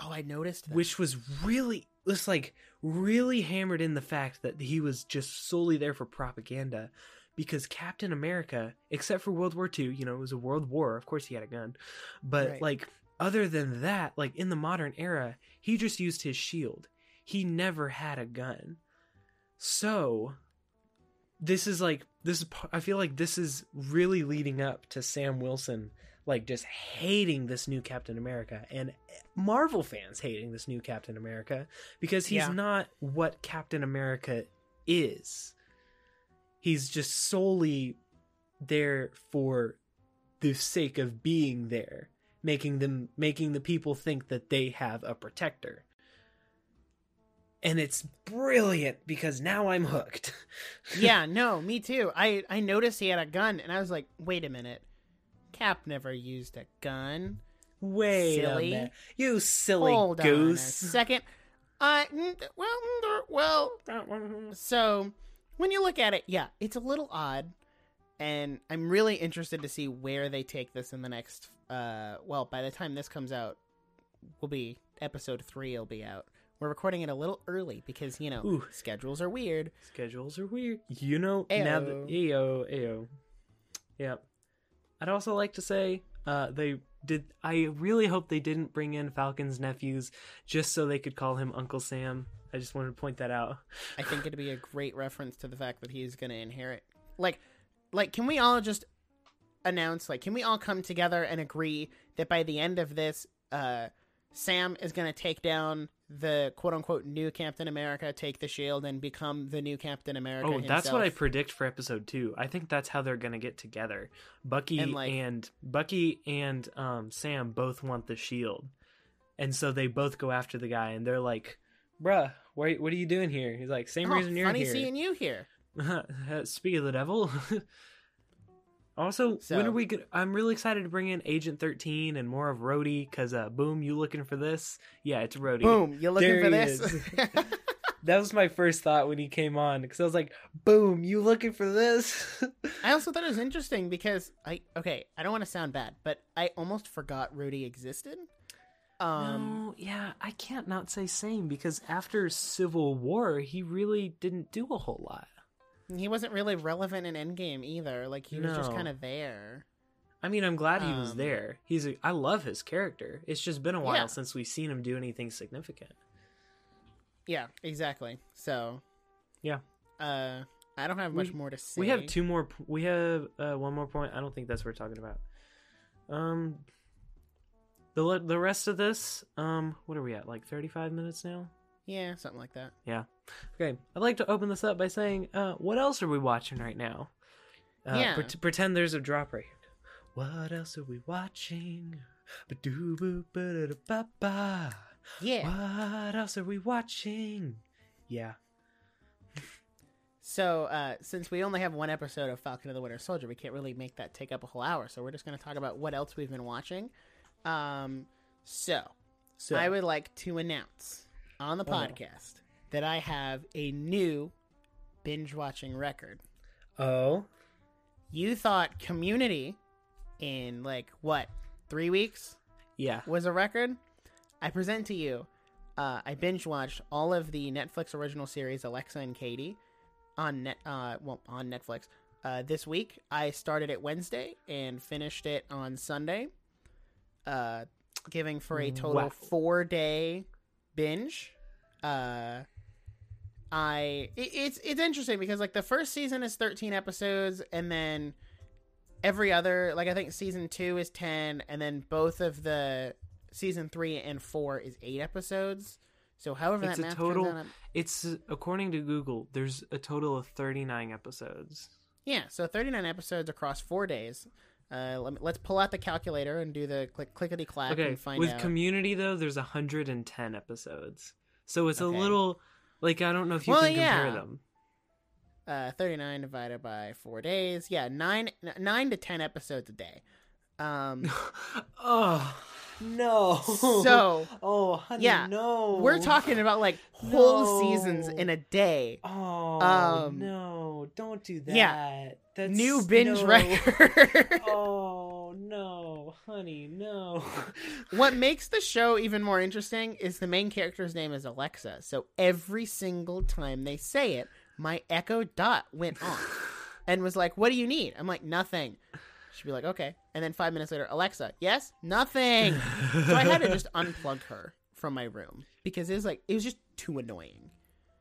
[SPEAKER 1] Oh, I noticed that.
[SPEAKER 2] which was really was like really hammered in the fact that he was just solely there for propaganda because Captain America, except for World War II, you know, it was a world war. Of course, he had a gun, but
[SPEAKER 1] Right.
[SPEAKER 2] like other than that, like in the modern era, he just used his shield. He never had a gun. So this is like this is I feel like this is really leading up to Sam Wilson like just hating this new Captain America and Marvel fans hating this new Captain America because he's
[SPEAKER 1] Yeah.
[SPEAKER 2] not what Captain America is. He's just solely there for the sake of being there, making them making the people think that they have a protector. And it's brilliant because now I'm hooked.
[SPEAKER 1] yeah, no, me too. I I noticed he had a gun, and I was like, wait a minute, Cap never used a gun.
[SPEAKER 2] Wait
[SPEAKER 1] Silly.
[SPEAKER 2] a minute. You silly
[SPEAKER 1] Hold on a
[SPEAKER 2] goose.
[SPEAKER 1] second. Uh, well, well. So when you look at it, yeah, it's a little odd, and I'm really interested to see where they take this in the next. Uh, well, by the time this comes out, will be episode three. will be out. We're recording it a little early because you know
[SPEAKER 2] Ooh.
[SPEAKER 1] schedules are weird.
[SPEAKER 2] Schedules are weird. You know, now that Ayo, Ayo. Yep. I'd also like to say, uh, they did. I really hope they didn't bring in Falcon's nephews just so they could call him Uncle Sam. I just wanted to point that out.
[SPEAKER 1] I think it'd be a great reference to the fact that he's going to inherit. Like, like, can we all just announce? Like, can we all come together and agree that by the end of this, uh, Sam is going to take down the quote unquote new Captain America, take the shield, and become the new Captain America.
[SPEAKER 2] Oh, that's what I predict for episode two. I think that's how they're gonna get together. Bucky
[SPEAKER 1] And,
[SPEAKER 2] and, Bucky and um, Sam both want the shield, and so they both go after the guy, and they're like, "Bruh, what what are you doing here?" He's like, "Same
[SPEAKER 1] Oh,
[SPEAKER 2] reason you're
[SPEAKER 1] funny
[SPEAKER 2] here."
[SPEAKER 1] Funny seeing you here.
[SPEAKER 2] Speak of the devil. also,
[SPEAKER 1] So-
[SPEAKER 2] when are we? Good? I'm really excited to bring in Agent 13 and more of Rhodey because, uh, boom, you looking for this? Yeah, it's Rhodey.
[SPEAKER 1] Boom! You looking
[SPEAKER 2] There
[SPEAKER 1] for this?
[SPEAKER 2] That was my first thought when he came on because I was like, "Boom, you looking for this?"
[SPEAKER 1] I also thought it was interesting because I okay, I don't want to sound bad, but I almost forgot Rhodey existed. Um,
[SPEAKER 2] no, yeah, I can't not say same because after Civil War, he really didn't do a whole lot.
[SPEAKER 1] He wasn't really relevant in Endgame either. Like he was just kind of there.
[SPEAKER 2] I mean, I'm glad he was
[SPEAKER 1] Um,
[SPEAKER 2] there. He's a, I love his character. It's just been a while
[SPEAKER 1] Yeah.
[SPEAKER 2] since we've seen him do anything significant.
[SPEAKER 1] Yeah, exactly. So,
[SPEAKER 2] Yeah.
[SPEAKER 1] Uh, I don't have much
[SPEAKER 2] We-
[SPEAKER 1] more to say.
[SPEAKER 2] We have two more. We have uh, one more point. I don't think that's what we're talking about. Um, the the rest of this. Um, what are we at? Like 35 minutes now.
[SPEAKER 1] Yeah, something like that.
[SPEAKER 2] Yeah. Okay. I'd like to open this up by saying, uh, what else are we watching right now? Uh,
[SPEAKER 1] Yeah.
[SPEAKER 2] pret- pretend there's a drop right here. What else are we watching?
[SPEAKER 1] Yeah.
[SPEAKER 2] What else are we watching? Yeah.
[SPEAKER 1] So, uh, since we only have one episode of Falcon and the Winter Soldier, we can't really make that take up a whole hour. So we're just going to talk about what else we've been watching. Um, so
[SPEAKER 2] So
[SPEAKER 1] I would like to announce on the
[SPEAKER 2] Uh-huh.
[SPEAKER 1] podcast that I have a new binge watching record.
[SPEAKER 2] Oh.
[SPEAKER 1] You thought Community in like what three weeks
[SPEAKER 2] Yeah.
[SPEAKER 1] was a record? I present to you. Uh, I binge watched all of the Netflix original series Alexa and Katie on net. Uh, well, on Netflix. Uh, this week I started it Wednesday and finished it on Sunday. Uh, giving for a total
[SPEAKER 2] Wow.
[SPEAKER 1] four day binge. Uh, I it, it's it's interesting because like the first season is thirteen episodes and then every other like I think season two is ten and then both of the season three and four is eight episodes. So however
[SPEAKER 2] It's
[SPEAKER 1] that
[SPEAKER 2] a total-
[SPEAKER 1] out,
[SPEAKER 2] It's according to Google. There's a total of 39 episodes.
[SPEAKER 1] yeah. So thirty nine episodes across four days. Uh, let me, let's pull out the calculator and do the click clickety clack
[SPEAKER 2] Okay,
[SPEAKER 1] and find out.
[SPEAKER 2] with
[SPEAKER 1] out.
[SPEAKER 2] Community though, there's 110 episodes, so it's
[SPEAKER 1] Okay.
[SPEAKER 2] a little like I don't know if you
[SPEAKER 1] Well,
[SPEAKER 2] can compare
[SPEAKER 1] yeah.
[SPEAKER 2] them.
[SPEAKER 1] uh, 39 divided by four days. Yeah, nine nine to ten episodes a day. Um,
[SPEAKER 2] oh no!
[SPEAKER 1] so
[SPEAKER 2] oh honey,
[SPEAKER 1] yeah,
[SPEAKER 2] no.
[SPEAKER 1] we're talking about like whole
[SPEAKER 2] No.
[SPEAKER 1] seasons in a day.
[SPEAKER 2] Oh
[SPEAKER 1] um,
[SPEAKER 2] no! Don't do that.
[SPEAKER 1] yeah.
[SPEAKER 2] That's
[SPEAKER 1] New binge
[SPEAKER 2] no.
[SPEAKER 1] record.
[SPEAKER 2] oh no, honey, no.
[SPEAKER 1] what makes the show even more interesting is the main character's name is Alexa. So every single time they say it, my Echo Dot went on and was like, "What do you need?" I'm like, "Nothing." She'd be like, "Okay," and then five minutes later, Alexa, "Yes, nothing." so I had to just unplug her from my room because it was like it was just too annoying.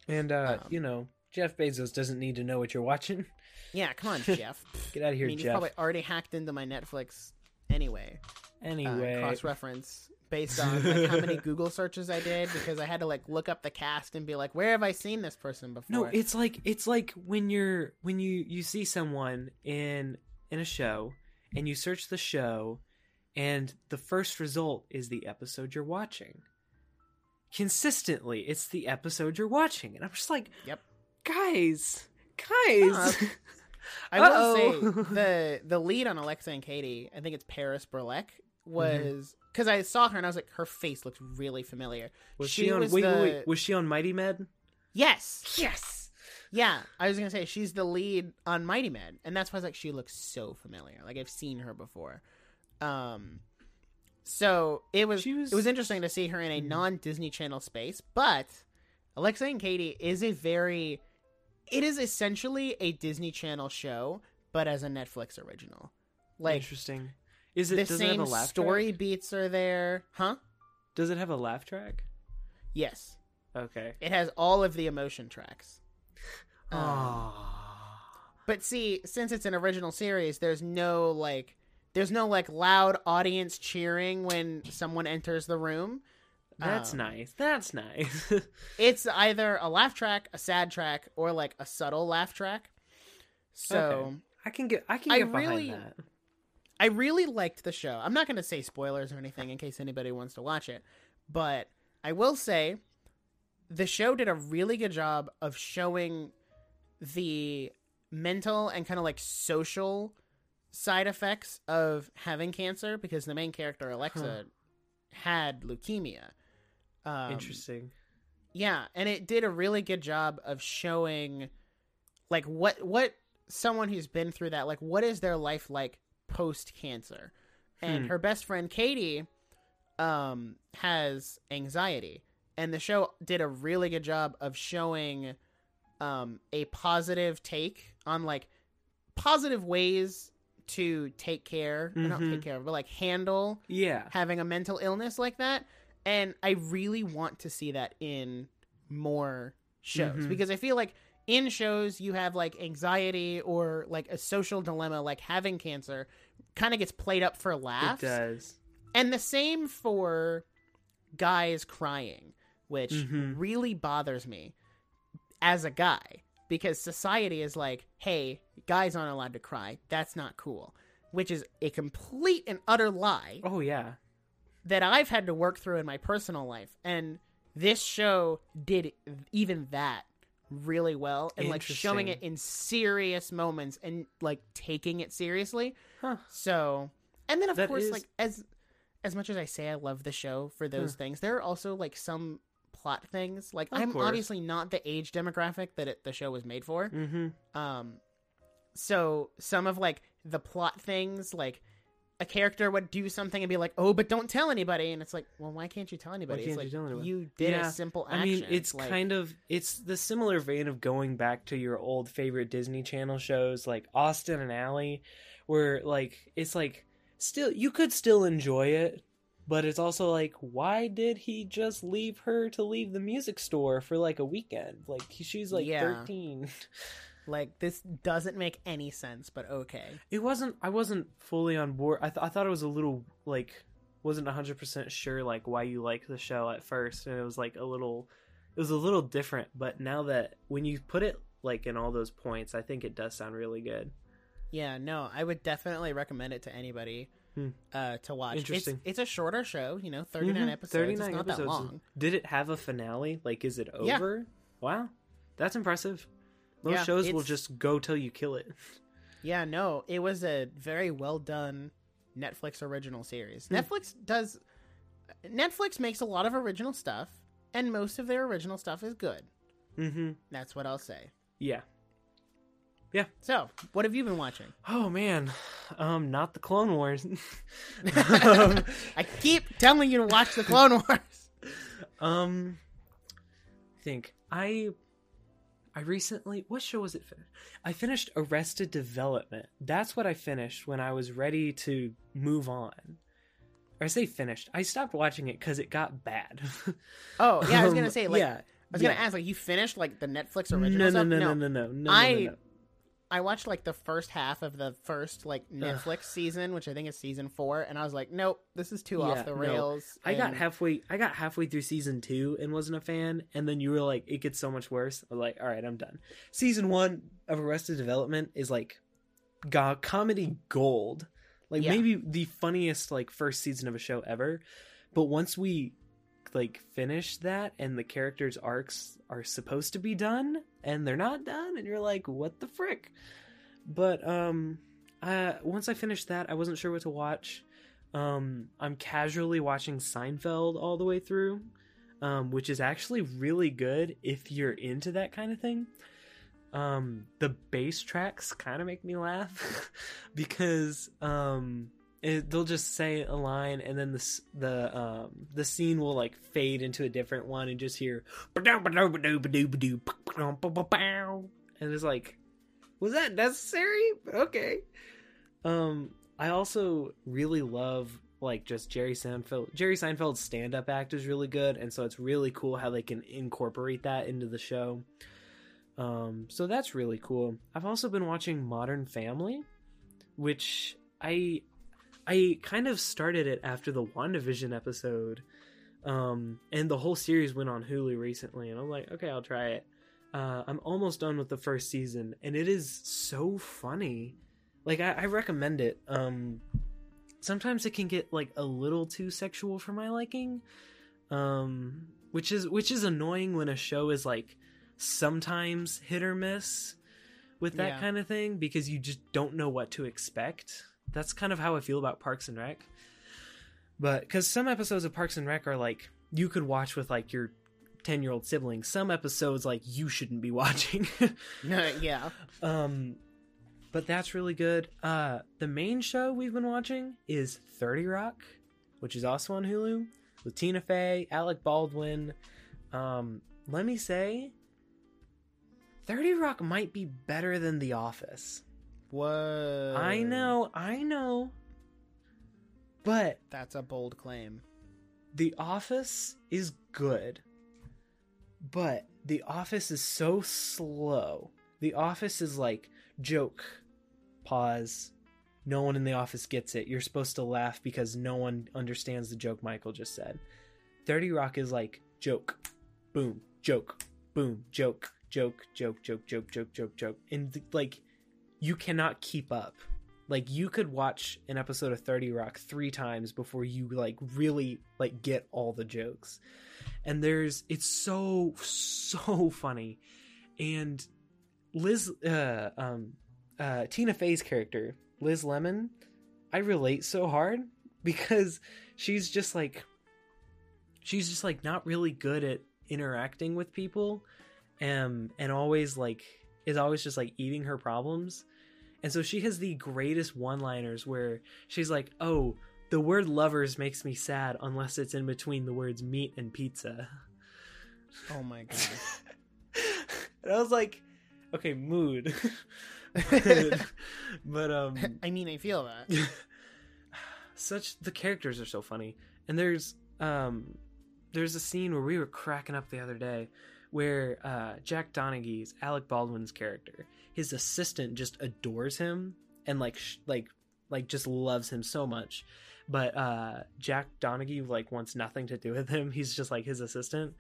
[SPEAKER 2] And uh,
[SPEAKER 1] Um,
[SPEAKER 2] you know, Jeff Bezos doesn't need to know what you're watching.
[SPEAKER 1] Yeah, come on, Jeff.
[SPEAKER 2] Get out of here, I
[SPEAKER 1] mean, you
[SPEAKER 2] Jeff.
[SPEAKER 1] probably already hacked into my Netflix anyway.
[SPEAKER 2] Anyway,
[SPEAKER 1] cross reference based on like how many Google searches I did because I had to like look up the cast and be like, where have I seen this person before?
[SPEAKER 2] No, it's like it's like when you're when you you see someone in in a show and you search the show and the first result is the episode you're watching. Consistently, it's the episode you're watching. And I'm just like,
[SPEAKER 1] Yep.
[SPEAKER 2] Guys, guys. Uh-huh.
[SPEAKER 1] I will say the the lead on Alexa and Katie, I think it's Paris Berelc, mm-hmm. was because I saw her and I was like, her face looks really familiar.
[SPEAKER 2] was
[SPEAKER 1] she
[SPEAKER 2] she, on
[SPEAKER 1] was
[SPEAKER 2] wait, wait, wait, was she on Mighty Med?
[SPEAKER 1] Yes,
[SPEAKER 2] Yes.
[SPEAKER 1] Yeah. I was gonna say she's the lead on Mighty Med, and that's why I was like, she looks so familiar. Like I've seen her before. Um, so it was,
[SPEAKER 2] was-
[SPEAKER 1] it was interesting to see her in a
[SPEAKER 2] Mhm.
[SPEAKER 1] non Disney Channel space, but Alexa and Katie is a very, it is essentially a Disney Channel show, but as a Netflix original. Like
[SPEAKER 2] Interesting. Is it
[SPEAKER 1] the
[SPEAKER 2] does it have
[SPEAKER 1] same
[SPEAKER 2] laugh
[SPEAKER 1] story
[SPEAKER 2] track?
[SPEAKER 1] beats are there, huh?
[SPEAKER 2] Does it have a laugh track?
[SPEAKER 1] Yes,
[SPEAKER 2] Okay.
[SPEAKER 1] it has all of the emotion tracks. Um. But see, since it's an original series, there's no like there's no like loud audience cheering when someone enters the room.
[SPEAKER 2] That's
[SPEAKER 1] Um,
[SPEAKER 2] nice. That's nice.
[SPEAKER 1] It's either a laugh track, a sad track, or like a subtle laugh track. So
[SPEAKER 2] Okay. I can get I can
[SPEAKER 1] I
[SPEAKER 2] get behind
[SPEAKER 1] really-
[SPEAKER 2] that.
[SPEAKER 1] I really liked the show. I'm not going to say spoilers or anything in case anybody wants to watch it, but I will say the show did a really good job of showing the mental and kind of like social side effects of having cancer because the main character Alexa had leukemia. Um,
[SPEAKER 2] Interesting.
[SPEAKER 1] yeah, and it did a really good job of showing like what what someone who's been through that like what is their life like post cancer. And
[SPEAKER 2] Hmm.
[SPEAKER 1] her best friend Katie um has anxiety and the show did a really good job of showing um a positive take on like positive ways to take care, or not take care but like handle
[SPEAKER 2] Yeah.
[SPEAKER 1] having a mental illness like that and i really want to see that in more shows
[SPEAKER 2] Mhm.
[SPEAKER 1] because i feel like in shows you have like anxiety or like a social dilemma like having cancer kind of gets played up for laughs.
[SPEAKER 2] It does.
[SPEAKER 1] and the same for guys crying which
[SPEAKER 2] Mhm.
[SPEAKER 1] really bothers me as a guy because society is like hey guys aren't allowed to cry that's not cool which is a complete and utter lie
[SPEAKER 2] Oh yeah.
[SPEAKER 1] that I've had to work through in my personal life. And this show did even that really well and like showing it in serious moments and like taking it seriously.
[SPEAKER 2] Huh.
[SPEAKER 1] So, and then of
[SPEAKER 2] That
[SPEAKER 1] course
[SPEAKER 2] is-
[SPEAKER 1] like as as much as I say I love the show for those things, there are also like some plot things. Like
[SPEAKER 2] Of
[SPEAKER 1] I'm
[SPEAKER 2] course.
[SPEAKER 1] obviously not the age demographic that it, the show was made for.
[SPEAKER 2] Mm-hmm.
[SPEAKER 1] Um, so some of like the plot things, like a character would do something and be like, "Oh, but don't tell anybody," and it's like, "Well, why can't you tell anybody?" it's
[SPEAKER 2] you
[SPEAKER 1] like
[SPEAKER 2] tell anybody?
[SPEAKER 1] you did
[SPEAKER 2] Yeah,
[SPEAKER 1] a simple action.
[SPEAKER 2] I mean, it's
[SPEAKER 1] like,
[SPEAKER 2] kind of it's the similar vein of going back to your old favorite Disney Channel shows like Austin and Ally, where like it's like still you could still enjoy it, but it's also like why did he just leave her to leave the music store for like a weekend? Like she's like
[SPEAKER 1] Yeah.
[SPEAKER 2] thirteen.
[SPEAKER 1] like this doesn't make any sense, but okay.
[SPEAKER 2] It wasn't. I wasn't fully on board. I, th- I thought it was a little like wasn't hundred percent sure like why you liked the show at first, and it was like a little. It was a little different, but now that when you put it like in all those points, I think it does sound really good.
[SPEAKER 1] Yeah, no, I would definitely recommend it to anybody
[SPEAKER 2] Hmm.
[SPEAKER 1] uh, to watch.
[SPEAKER 2] Interesting.
[SPEAKER 1] It's, it's a shorter show, you know, 39
[SPEAKER 2] Mhm.
[SPEAKER 1] episodes.
[SPEAKER 2] 39
[SPEAKER 1] it's not that long.
[SPEAKER 2] Did it have a finale? Like, is it
[SPEAKER 1] Yeah.
[SPEAKER 2] over? Wow, that's impressive. Most
[SPEAKER 1] Yeah,
[SPEAKER 2] shows will just go till you kill it.
[SPEAKER 1] Yeah, no, it was a very well done Netflix original series.
[SPEAKER 2] Hmm.
[SPEAKER 1] Netflix does Netflix makes a lot of original stuff, and most of their original stuff is good.
[SPEAKER 2] Mm-hmm.
[SPEAKER 1] That's what I'll say.
[SPEAKER 2] Yeah.
[SPEAKER 1] So, what have you been watching?
[SPEAKER 2] Oh man, um, not the Clone Wars. um,
[SPEAKER 1] I keep telling you to watch the Clone Wars.
[SPEAKER 2] um, I think I, I recently what show was it? Finished? I finished Arrested Development. That's what I finished when I was ready to move on. Or I say finished. I stopped watching it because it got bad.
[SPEAKER 1] Oh, yeah, I was gonna
[SPEAKER 2] Um,
[SPEAKER 1] say like
[SPEAKER 2] yeah.
[SPEAKER 1] I was
[SPEAKER 2] yeah.
[SPEAKER 1] gonna ask like you finished like the Netflix
[SPEAKER 2] No,
[SPEAKER 1] original
[SPEAKER 2] no,
[SPEAKER 1] stuff?
[SPEAKER 2] no, no, no, no, no,
[SPEAKER 1] I-
[SPEAKER 2] no, no, no.
[SPEAKER 1] I watched like the first half of the first like Netflix season, which I think is season four, and I was like, nope, this is too
[SPEAKER 2] Yeah,
[SPEAKER 1] off the
[SPEAKER 2] no.
[SPEAKER 1] rails.
[SPEAKER 2] I got halfway. I got halfway through season two and wasn't a fan. And then you were like, "It gets so much worse." I was like, "All right, I'm done." Season one of Arrested Development is like, go- comedy gold. Like
[SPEAKER 1] Yeah.
[SPEAKER 2] maybe the funniest like first season of a show ever. But once we like finish that and the characters' arcs are supposed to be done and they're not done, and you're like, "What the frick?" But um, uh, once I finished that, I wasn't sure what to watch. Um, I'm casually watching Seinfeld all the way through, um, which is actually really good if you're into that kind of thing. Um, the bass tracks kind of make me laugh because um, it, they'll just say a line and then the the um, the scene will like fade into a different one and just hear and it's like, was that necessary? Okay. Um, I also really love like just Jerry Seinfeld. Jerry Seinfeld's stand-up act is really good, and so it's really cool how they can incorporate that into the show. Um, so that's really cool. I've also been watching Modern Family, which I I kind of started it after the WandaVision episode. Um, and the whole series went on Hulu recently, and I'm like, okay, I'll try it. Uh, I'm almost done with the first season, and it is so funny. Like I, I recommend it. Um, sometimes it can get like a little too sexual for my liking, um, which is which is annoying when a show is like sometimes hit or miss with that
[SPEAKER 1] Yeah.
[SPEAKER 2] kind of thing because you just don't know what to expect. That's kind of how I feel about Parks and Rec. But because some episodes of Parks and Rec are like you could watch with like your 10 year old sibling some episodes like you shouldn't be watching.
[SPEAKER 1] Yeah.
[SPEAKER 2] um but that's really good. Uh the main show we've been watching is 30 rock which is also on hulu with tina fey alec baldwin. Um let me say 30 rock might be better than the office
[SPEAKER 1] Whoa.
[SPEAKER 2] i know i know but
[SPEAKER 1] That's a bold claim.
[SPEAKER 2] The Office is good, but The Office is so slow. The Office is like joke, pause. No one in the office gets it. You're supposed to laugh because no one understands the joke Michael just said. 30 Rock is like joke, boom, joke, boom, joke, joke, joke, joke, joke, joke, joke, joke. And like you cannot keep up. Like you could watch an episode of 30 Rock 3 times before you like really like get all the jokes. And there's it's so so funny. And Liz uh um uh Tina Fey's character, Liz Lemon, I relate so hard because she's just like she's just like not really good at interacting with people um and always like is always just like eating her problems and so she has the greatest one liners where she's like oh the word lovers makes me sad unless it's in between the words meat and pizza
[SPEAKER 1] Oh my god.
[SPEAKER 2] and i was like okay mood but, but um
[SPEAKER 1] I mean, I feel that.
[SPEAKER 2] such the characters are so funny and there's um there's a scene where we were cracking up the other day where uh jack donaghy's alec baldwin's character his assistant just adores him and like sh- like like just loves him so much. But uh Jack Donaghy like wants nothing to do with him. He's just like his assistant.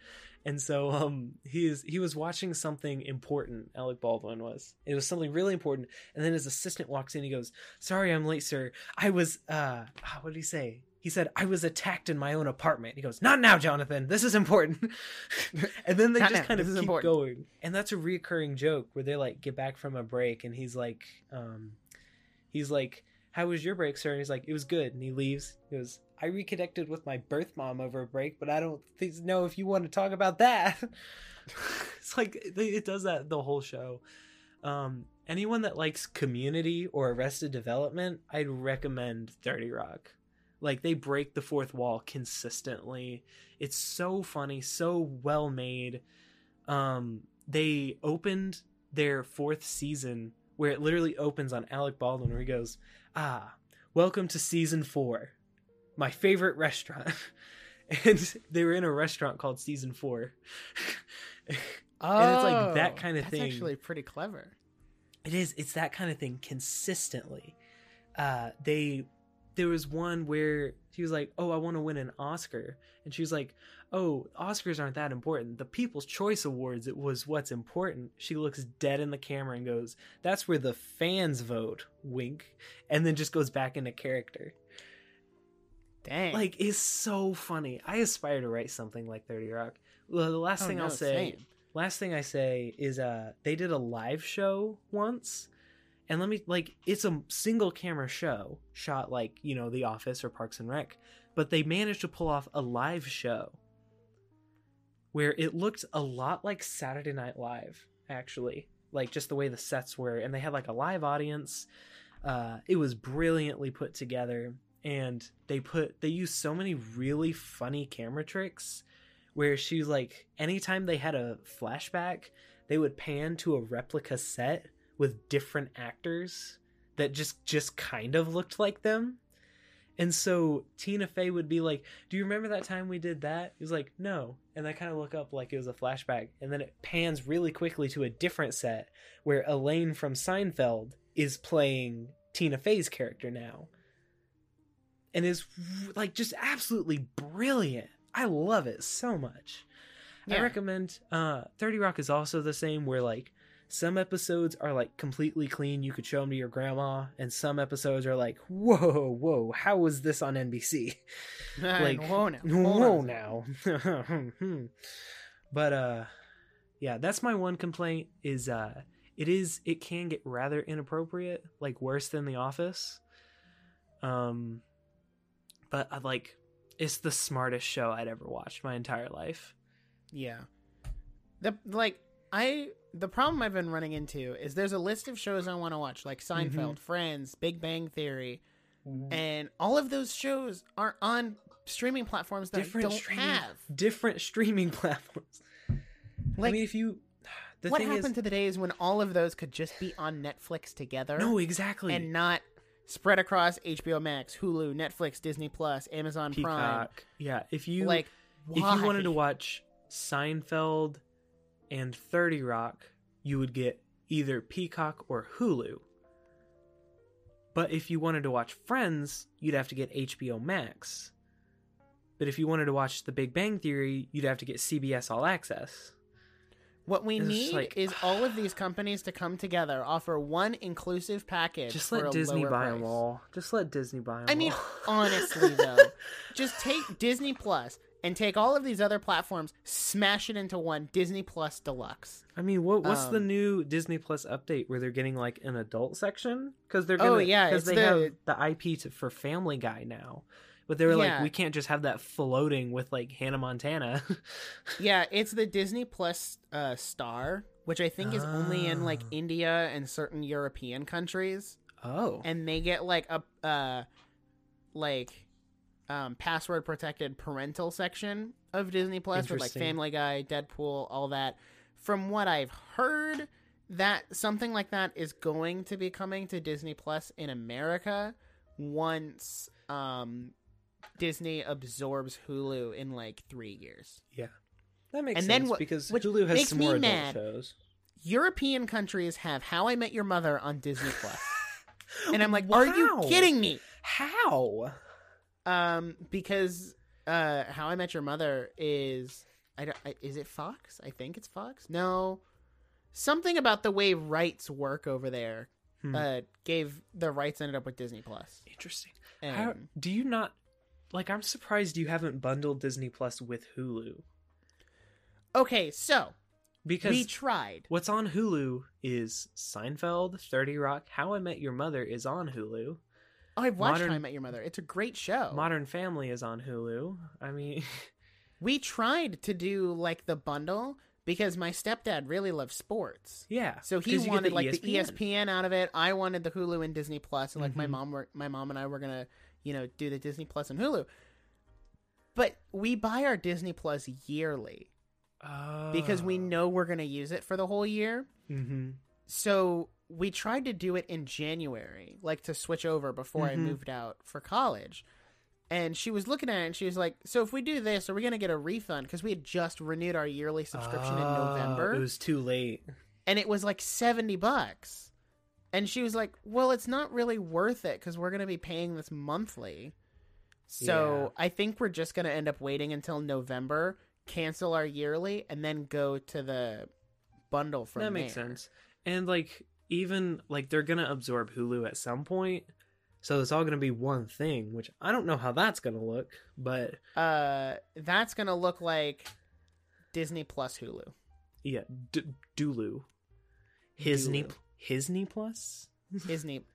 [SPEAKER 2] And so um he's he was watching something important, Alec Baldwin was. It was something really important. And then his assistant walks in, he goes, Sorry I'm late, sir. I was uh what did he say? He said, I was attacked in my own apartment. He goes, Not now, Jonathan. This is important. and then they just
[SPEAKER 1] now.
[SPEAKER 2] kind of
[SPEAKER 1] This
[SPEAKER 2] keep going. And that's a reoccurring joke where they like get back from a break and he's like, um, he's like, How was your break, sir? And he's like, It was good. And he leaves. He goes, I reconnected with my birth mom over a break, but I don't think, know if you want to talk about that. it's like it does that the whole show. Um, anyone that likes Community or Arrested Development, I'd recommend Thirty Rock. Like they break the fourth wall consistently. It's so funny, so well made. Um, they opened their fourth season where it literally opens on Alec Baldwin where he goes, "Ah, welcome to season four, my favorite restaurant." and they were in a restaurant called Season Four. And it's like that
[SPEAKER 1] Oh,
[SPEAKER 2] kinda
[SPEAKER 1] that's
[SPEAKER 2] thing.
[SPEAKER 1] actually pretty clever.
[SPEAKER 2] It is. It's that kind of thing consistently. Uh, they there was one where she was like, "Oh, I want to win an Oscar," and she was like, "Oh, Oscars aren't that important. The People's Choice Awards it was what's important." She looks dead in the camera and goes, "That's where the fans vote." Wink, and then just goes back into character.
[SPEAKER 1] Dang.
[SPEAKER 2] Like, it's so funny. I aspire to write something like Thirty Rock. Well, the last
[SPEAKER 1] Oh,
[SPEAKER 2] thing
[SPEAKER 1] no,
[SPEAKER 2] I'll say
[SPEAKER 1] same.
[SPEAKER 2] last thing I say is uh they did a live show once. And let me like it's a single camera show shot like, you know, The Office or Parks and Rec, but they managed to pull off a live show where it looked a lot like Saturday Night Live actually. Like just the way the sets were and they had like a live audience. Uh it was brilliantly put together and they put they used so many really funny camera tricks where she's like anytime they had a flashback they would pan to a replica set with different actors that just just kind of looked like them. And so tina fey would be like do you remember that time we did that? He was like no. And i kind of look up like it was a flashback and then it pans really quickly to a different set where elaine from seinfeld is playing tina fey's character now. And is like just absolutely brilliant. I love it so much. I recommend uh 30 Rock is also the same where like some episodes are like completely clean, you could show them to your grandma, and some episodes are like, whoa, whoa, how was this on NBC? like,
[SPEAKER 1] whoa now.
[SPEAKER 2] Whoa now. but uh yeah, that's my one complaint is uh it is it can get rather inappropriate, like worse than The Office. Um but I like it's the smartest show I'd ever watched my entire life.
[SPEAKER 1] Yeah. The like I the problem I've been running into is there's a list of shows I want to watch like
[SPEAKER 2] Mm-hmm.
[SPEAKER 1] Seinfeld, Friends, Big Bang Theory, and all of those shows are on streaming platforms that
[SPEAKER 2] different
[SPEAKER 1] don't
[SPEAKER 2] streaming
[SPEAKER 1] have.
[SPEAKER 2] different streaming platforms.
[SPEAKER 1] Like
[SPEAKER 2] I mean, if you the
[SPEAKER 1] what happened
[SPEAKER 2] is,
[SPEAKER 1] to the days when all of those could just be on Netflix together
[SPEAKER 2] no, exactly.
[SPEAKER 1] and not spread across HBO Max, Hulu, Netflix, Disney Plus, Amazon Prime?
[SPEAKER 2] Yeah, if you
[SPEAKER 1] Like
[SPEAKER 2] if you wanted to watch Seinfeld and 30 Rock, you would get either Peacock or Hulu. But if you wanted to watch Friends, you'd have to get HBO Max. But if you wanted to watch The Big Bang Theory, you'd have to get CBS All Access.
[SPEAKER 1] What we
[SPEAKER 2] It's
[SPEAKER 1] need
[SPEAKER 2] like-
[SPEAKER 1] is all of these companies to come together, offer one inclusive package.
[SPEAKER 2] Just let Disney buy
[SPEAKER 1] price.
[SPEAKER 2] them all. Just let Disney buy them all.
[SPEAKER 1] I mean, honestly though, just take Disney Plus and take all of these other platforms, smash it into one Disney Plus Deluxe.
[SPEAKER 2] I mean, what what's the
[SPEAKER 1] Um,
[SPEAKER 2] new Disney Plus update where they're getting like an adult section? Because they're gonna,
[SPEAKER 1] Oh, yeah,
[SPEAKER 2] because they
[SPEAKER 1] the-
[SPEAKER 2] have the IP to, for Family Guy now. But they were
[SPEAKER 1] Yeah.
[SPEAKER 2] like, we can't just have that floating with like Hannah Montana.
[SPEAKER 1] Yeah, it's the Disney Plus uh, Star, which I think is only in like
[SPEAKER 2] Ah.
[SPEAKER 1] India and certain European countries,
[SPEAKER 2] oh,
[SPEAKER 1] and they get like a uh, like um, password protected parental section of Disney Plus with like Family Guy, Deadpool, all that. From what I've heard, that something like that is going to be coming to Disney Plus in America once um, Disney absorbs Hulu in like three years.
[SPEAKER 2] yeah, that makes
[SPEAKER 1] And
[SPEAKER 2] sense
[SPEAKER 1] then what-
[SPEAKER 2] because Hulu has
[SPEAKER 1] makes
[SPEAKER 2] some
[SPEAKER 1] me
[SPEAKER 2] more adult
[SPEAKER 1] mad.
[SPEAKER 2] shows.
[SPEAKER 1] European countries have How I Met Your Mother on Disney And I'm like, are you kidding me?
[SPEAKER 2] How?
[SPEAKER 1] Um, because uh, How I Met Your Mother is I don't I, is it Fox? I think it's Fox. No, something about the way rights work over there
[SPEAKER 2] Hmm.
[SPEAKER 1] uh, gave the rights ended up with Disney Plus.
[SPEAKER 2] Interesting.
[SPEAKER 1] And
[SPEAKER 2] How, do you not like? I'm surprised you haven't bundled Disney Plus with Hulu
[SPEAKER 1] okay, so
[SPEAKER 2] because
[SPEAKER 1] we tried.
[SPEAKER 2] what's on Hulu is Seinfeld, Thirty Rock, How I Met Your Mother is on Hulu,
[SPEAKER 1] Oh, I've watched
[SPEAKER 2] Modern-
[SPEAKER 1] I Met Your Mother. It's a great show.
[SPEAKER 2] Modern Family is on Hulu. I mean,
[SPEAKER 1] we tried to do like the bundle because my stepdad really loves sports.
[SPEAKER 2] yeah.
[SPEAKER 1] So he wanted like the E
[SPEAKER 2] ESPN.
[SPEAKER 1] ESPN out of it. I wanted the Hulu and Disney Plus, and like my
[SPEAKER 2] Mhm.
[SPEAKER 1] mom were my mom and I were gonna, you know, do the Disney Plus and Hulu. But we buy our Disney Plus yearly because we
[SPEAKER 2] Oh.
[SPEAKER 1] know we're gonna use it for the whole year.
[SPEAKER 2] Mhm.
[SPEAKER 1] So we tried to do it in January, like to switch over before I
[SPEAKER 2] Mhm.
[SPEAKER 1] moved out for college. And she was looking at it and she was like, So if we do this, are we going to get a refund? Because we had just renewed our yearly subscription in
[SPEAKER 2] Oh,
[SPEAKER 1] November
[SPEAKER 2] It was too late.
[SPEAKER 1] and it was like 70 bucks. And she was like, Well, it's not really worth it because we're going to be paying this monthly. So I think we're just going to end up waiting until November, cancel our yearly, and then go to the bundle from
[SPEAKER 2] that makes
[SPEAKER 1] there.
[SPEAKER 2] sense. And like even like they're gonna absorb Hulu at some point, so it's all gonna be one thing. Which I don't know how that's gonna look, but
[SPEAKER 1] Uh, that's gonna look like Disney Plus Hulu.
[SPEAKER 2] yeah, D- Dulu, Hisney. Hisney Plus,
[SPEAKER 1] Disney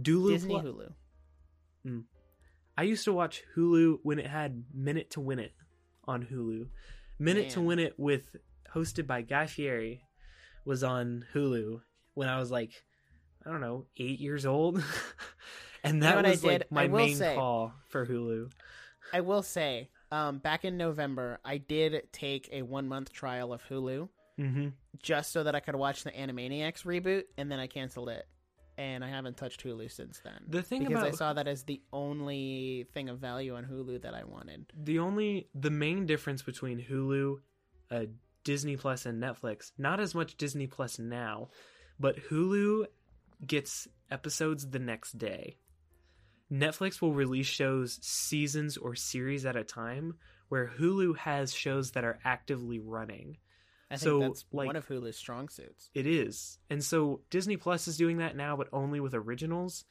[SPEAKER 2] Dulu
[SPEAKER 1] Disney
[SPEAKER 2] Plus.
[SPEAKER 1] Hulu.
[SPEAKER 2] I used to watch Hulu when it had Minute to Win It on Hulu. Minute to Win It with hosted by Guy Fieri was on Hulu when I was like I don't know, 8 years old. and that
[SPEAKER 1] what I
[SPEAKER 2] was like my main
[SPEAKER 1] say-
[SPEAKER 2] call for Hulu.
[SPEAKER 1] I will say, um, back in November, I did take a one month trial of Hulu
[SPEAKER 2] Mhm.
[SPEAKER 1] just so that I could watch the Animaniacs reboot, and then I canceled it, and I haven't touched Hulu since then.
[SPEAKER 2] The thing
[SPEAKER 1] because I saw that as the only thing of value on Hulu that I wanted.
[SPEAKER 2] the only the main difference between Hulu, uh, Disney Plus, and Netflix, not as much Disney Plus now, but Hulu gets episodes the next day. Netflix will release shows seasons or series at a time, where Hulu has shows that are actively running.
[SPEAKER 1] I think
[SPEAKER 2] So,
[SPEAKER 1] that's
[SPEAKER 2] like-
[SPEAKER 1] one of Hulu's strong suits.
[SPEAKER 2] It is. And so Disney Plus is doing that now, but only with originals.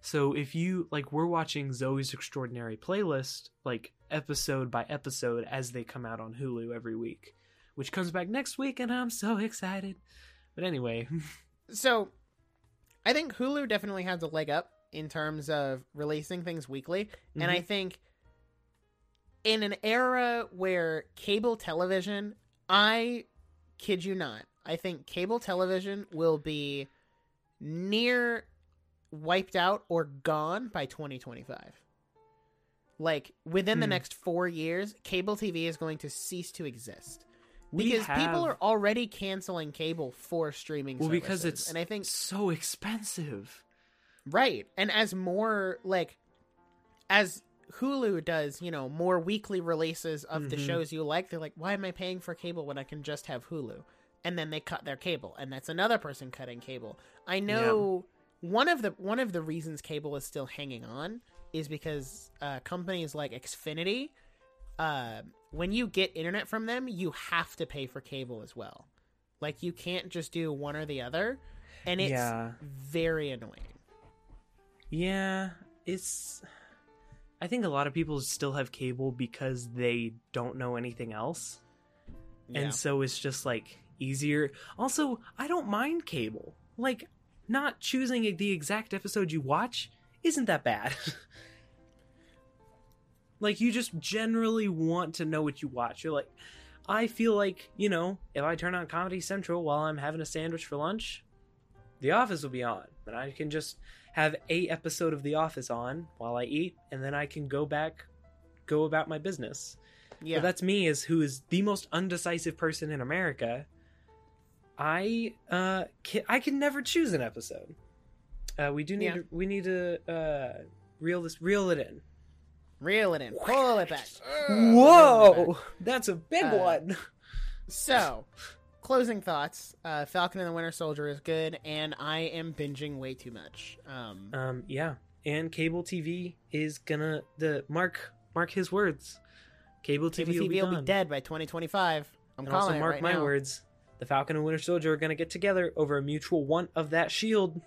[SPEAKER 2] So if you like we're watching Zoey's Extraordinary Playlist, like episode by episode as they come out on Hulu every week. Which comes back next week and I'm so excited. But anyway.
[SPEAKER 1] So, I think Hulu definitely has a leg up in terms of releasing things weekly, and I think in an era where cable television, I kid you not, I think cable television will be near wiped out or gone by 2025. Like within the
[SPEAKER 2] Hmm.
[SPEAKER 1] next 4 years, cable TV is going to cease to exist. Because
[SPEAKER 2] have,
[SPEAKER 1] people are already canceling cable for streaming
[SPEAKER 2] Well, because
[SPEAKER 1] services.
[SPEAKER 2] it's
[SPEAKER 1] and I think
[SPEAKER 2] so expensive.
[SPEAKER 1] Right. And as more like as Hulu does, you know, more weekly releases of the
[SPEAKER 2] Mhm.
[SPEAKER 1] shows you like, they're like, why am I paying for cable when I can just have Hulu? And then they cut their cable, and that's another person cutting cable. I know one of the one of the reasons cable is still hanging on is because uh, companies like Xfinity, uh, when you get internet from them, you have to pay for cable as well. Like you can't just do one or the other, and it's
[SPEAKER 2] Yeah.
[SPEAKER 1] very annoying.
[SPEAKER 2] Yeah, it's. I think a lot of people still have cable because they don't know anything else.
[SPEAKER 1] Yeah.
[SPEAKER 2] And so it's just like easier. Also, I don't mind cable. Like, not choosing the exact episode you watch isn't that bad. like, you just generally want to know what you watch. You're like, I feel like, you know, if I turn on Comedy Central while I'm having a sandwich for lunch, The Office will be on. And I can just have a episode of The Office on while I eat, and then I can go back, go about my business.
[SPEAKER 1] yeah.
[SPEAKER 2] But that's me as who is the most undecisive person in America. I uh can, I can never choose an episode. Uh, we do need
[SPEAKER 1] Yeah.
[SPEAKER 2] to, we need to uh reel this reel it in.
[SPEAKER 1] Reel it in. Pull it back.
[SPEAKER 2] Whoa, that's a big
[SPEAKER 1] Uh,
[SPEAKER 2] one.
[SPEAKER 1] So, closing thoughts. Uh, Falcon and the Winter Soldier is good, and I am binging way too much. Um,
[SPEAKER 2] Um, yeah, and cable TV is gonna the mark mark his words. Cable TV,
[SPEAKER 1] TV
[SPEAKER 2] will, be,
[SPEAKER 1] will be dead by 2025. I'm
[SPEAKER 2] And
[SPEAKER 1] calling
[SPEAKER 2] also
[SPEAKER 1] it
[SPEAKER 2] mark
[SPEAKER 1] right
[SPEAKER 2] my
[SPEAKER 1] now.
[SPEAKER 2] words: the Falcon and Winter Soldier are gonna get together over a mutual want of that shield.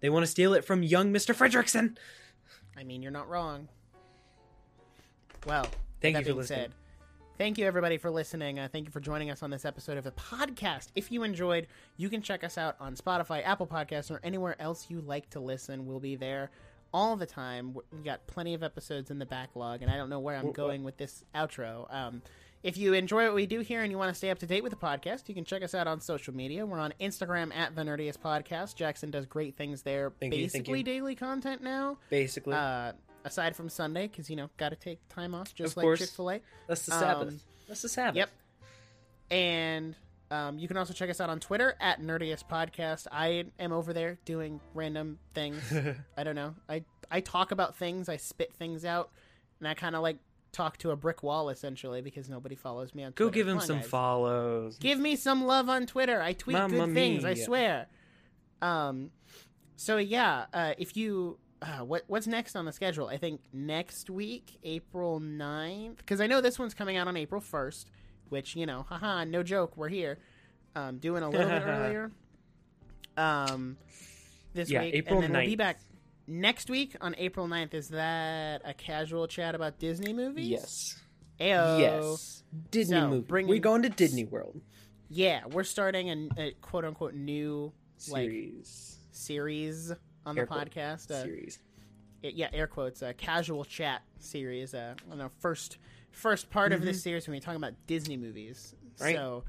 [SPEAKER 2] They want to steal it from young Mister Fredrickson.
[SPEAKER 1] I mean, you're not wrong. Well,
[SPEAKER 2] Thank you for listening.
[SPEAKER 1] said, thank you everybody for listening. Uh, thank you for joining us on this episode of the podcast. If you enjoyed, you can check us out on Spotify, Apple Podcasts, or anywhere else you like to listen. We'll be there all the time. We got plenty of episodes in the backlog, and I don't know where I'm
[SPEAKER 2] well-
[SPEAKER 1] going with this outro. Um, if you enjoy what we do here and you want to stay up to date with the podcast, you can check us out on social media. We're on Instagram at the Nerdiest Podcast. Jackson does great things there.
[SPEAKER 2] Thank you,
[SPEAKER 1] basically
[SPEAKER 2] you.
[SPEAKER 1] daily content now.
[SPEAKER 2] Basically,
[SPEAKER 1] Uh, aside from Sunday, because you know, got to take time off, just
[SPEAKER 2] Of
[SPEAKER 1] like. Chick Fil A.
[SPEAKER 2] that's the
[SPEAKER 1] um,
[SPEAKER 2] Sabbath. That's the Sabbath.
[SPEAKER 1] Yep. And um, you can also check us out on Twitter at Nerdiest Podcast. I am over there doing random things. I don't know. I I talk about things. I spit things out, and I kind of like talk to a brick wall essentially because nobody follows me on. Twitter.
[SPEAKER 2] Go
[SPEAKER 1] give
[SPEAKER 2] him
[SPEAKER 1] on,
[SPEAKER 2] some
[SPEAKER 1] guys.
[SPEAKER 2] follows.
[SPEAKER 1] Give me some love on Twitter. I tweet
[SPEAKER 2] Mamma
[SPEAKER 1] good things. I swear. Um, so yeah, uh, if you uh, what what's next on the schedule? I think next week, April 9th, because I know this one's coming out on April first. Which you know, haha, no joke, we're here, um, doing a little bit earlier. Um, this
[SPEAKER 2] Yeah,
[SPEAKER 1] week,
[SPEAKER 2] April
[SPEAKER 1] and then we'll be back next week on April 9th. Is that a casual chat about Disney movies?
[SPEAKER 2] Yes.
[SPEAKER 1] Ayo.
[SPEAKER 2] Yes. Disney
[SPEAKER 1] So,
[SPEAKER 2] movie.
[SPEAKER 1] bring
[SPEAKER 2] We're going to Disney World
[SPEAKER 1] Yeah, we're starting a, a quote unquote new like
[SPEAKER 2] series.
[SPEAKER 1] On the
[SPEAKER 2] Air quote,
[SPEAKER 1] podcast. Uh,
[SPEAKER 2] series.
[SPEAKER 1] it- yeah, air quotes. A casual chat series. Uh, don't know, first first part of this series when we're talking about Disney movies.
[SPEAKER 2] Mm-hmm. Right.
[SPEAKER 1] So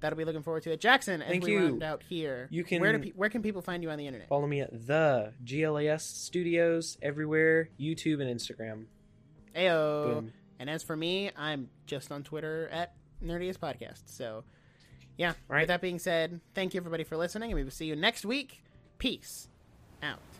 [SPEAKER 1] that'll be looking forward to it. Jackson, as
[SPEAKER 2] Thank
[SPEAKER 1] we
[SPEAKER 2] you.
[SPEAKER 1] round out here,
[SPEAKER 2] You can-
[SPEAKER 1] where do pe- where can people find you on the internet?
[SPEAKER 2] Follow me at the GLAS Studios everywhere, YouTube and Instagram.
[SPEAKER 1] Ayo.
[SPEAKER 2] Boom.
[SPEAKER 1] And as for me, I'm just on Twitter at Nerdiest Podcast. So yeah.
[SPEAKER 2] Right.
[SPEAKER 1] With that being said, thank you everybody for listening, and we will see you next week. Peace out.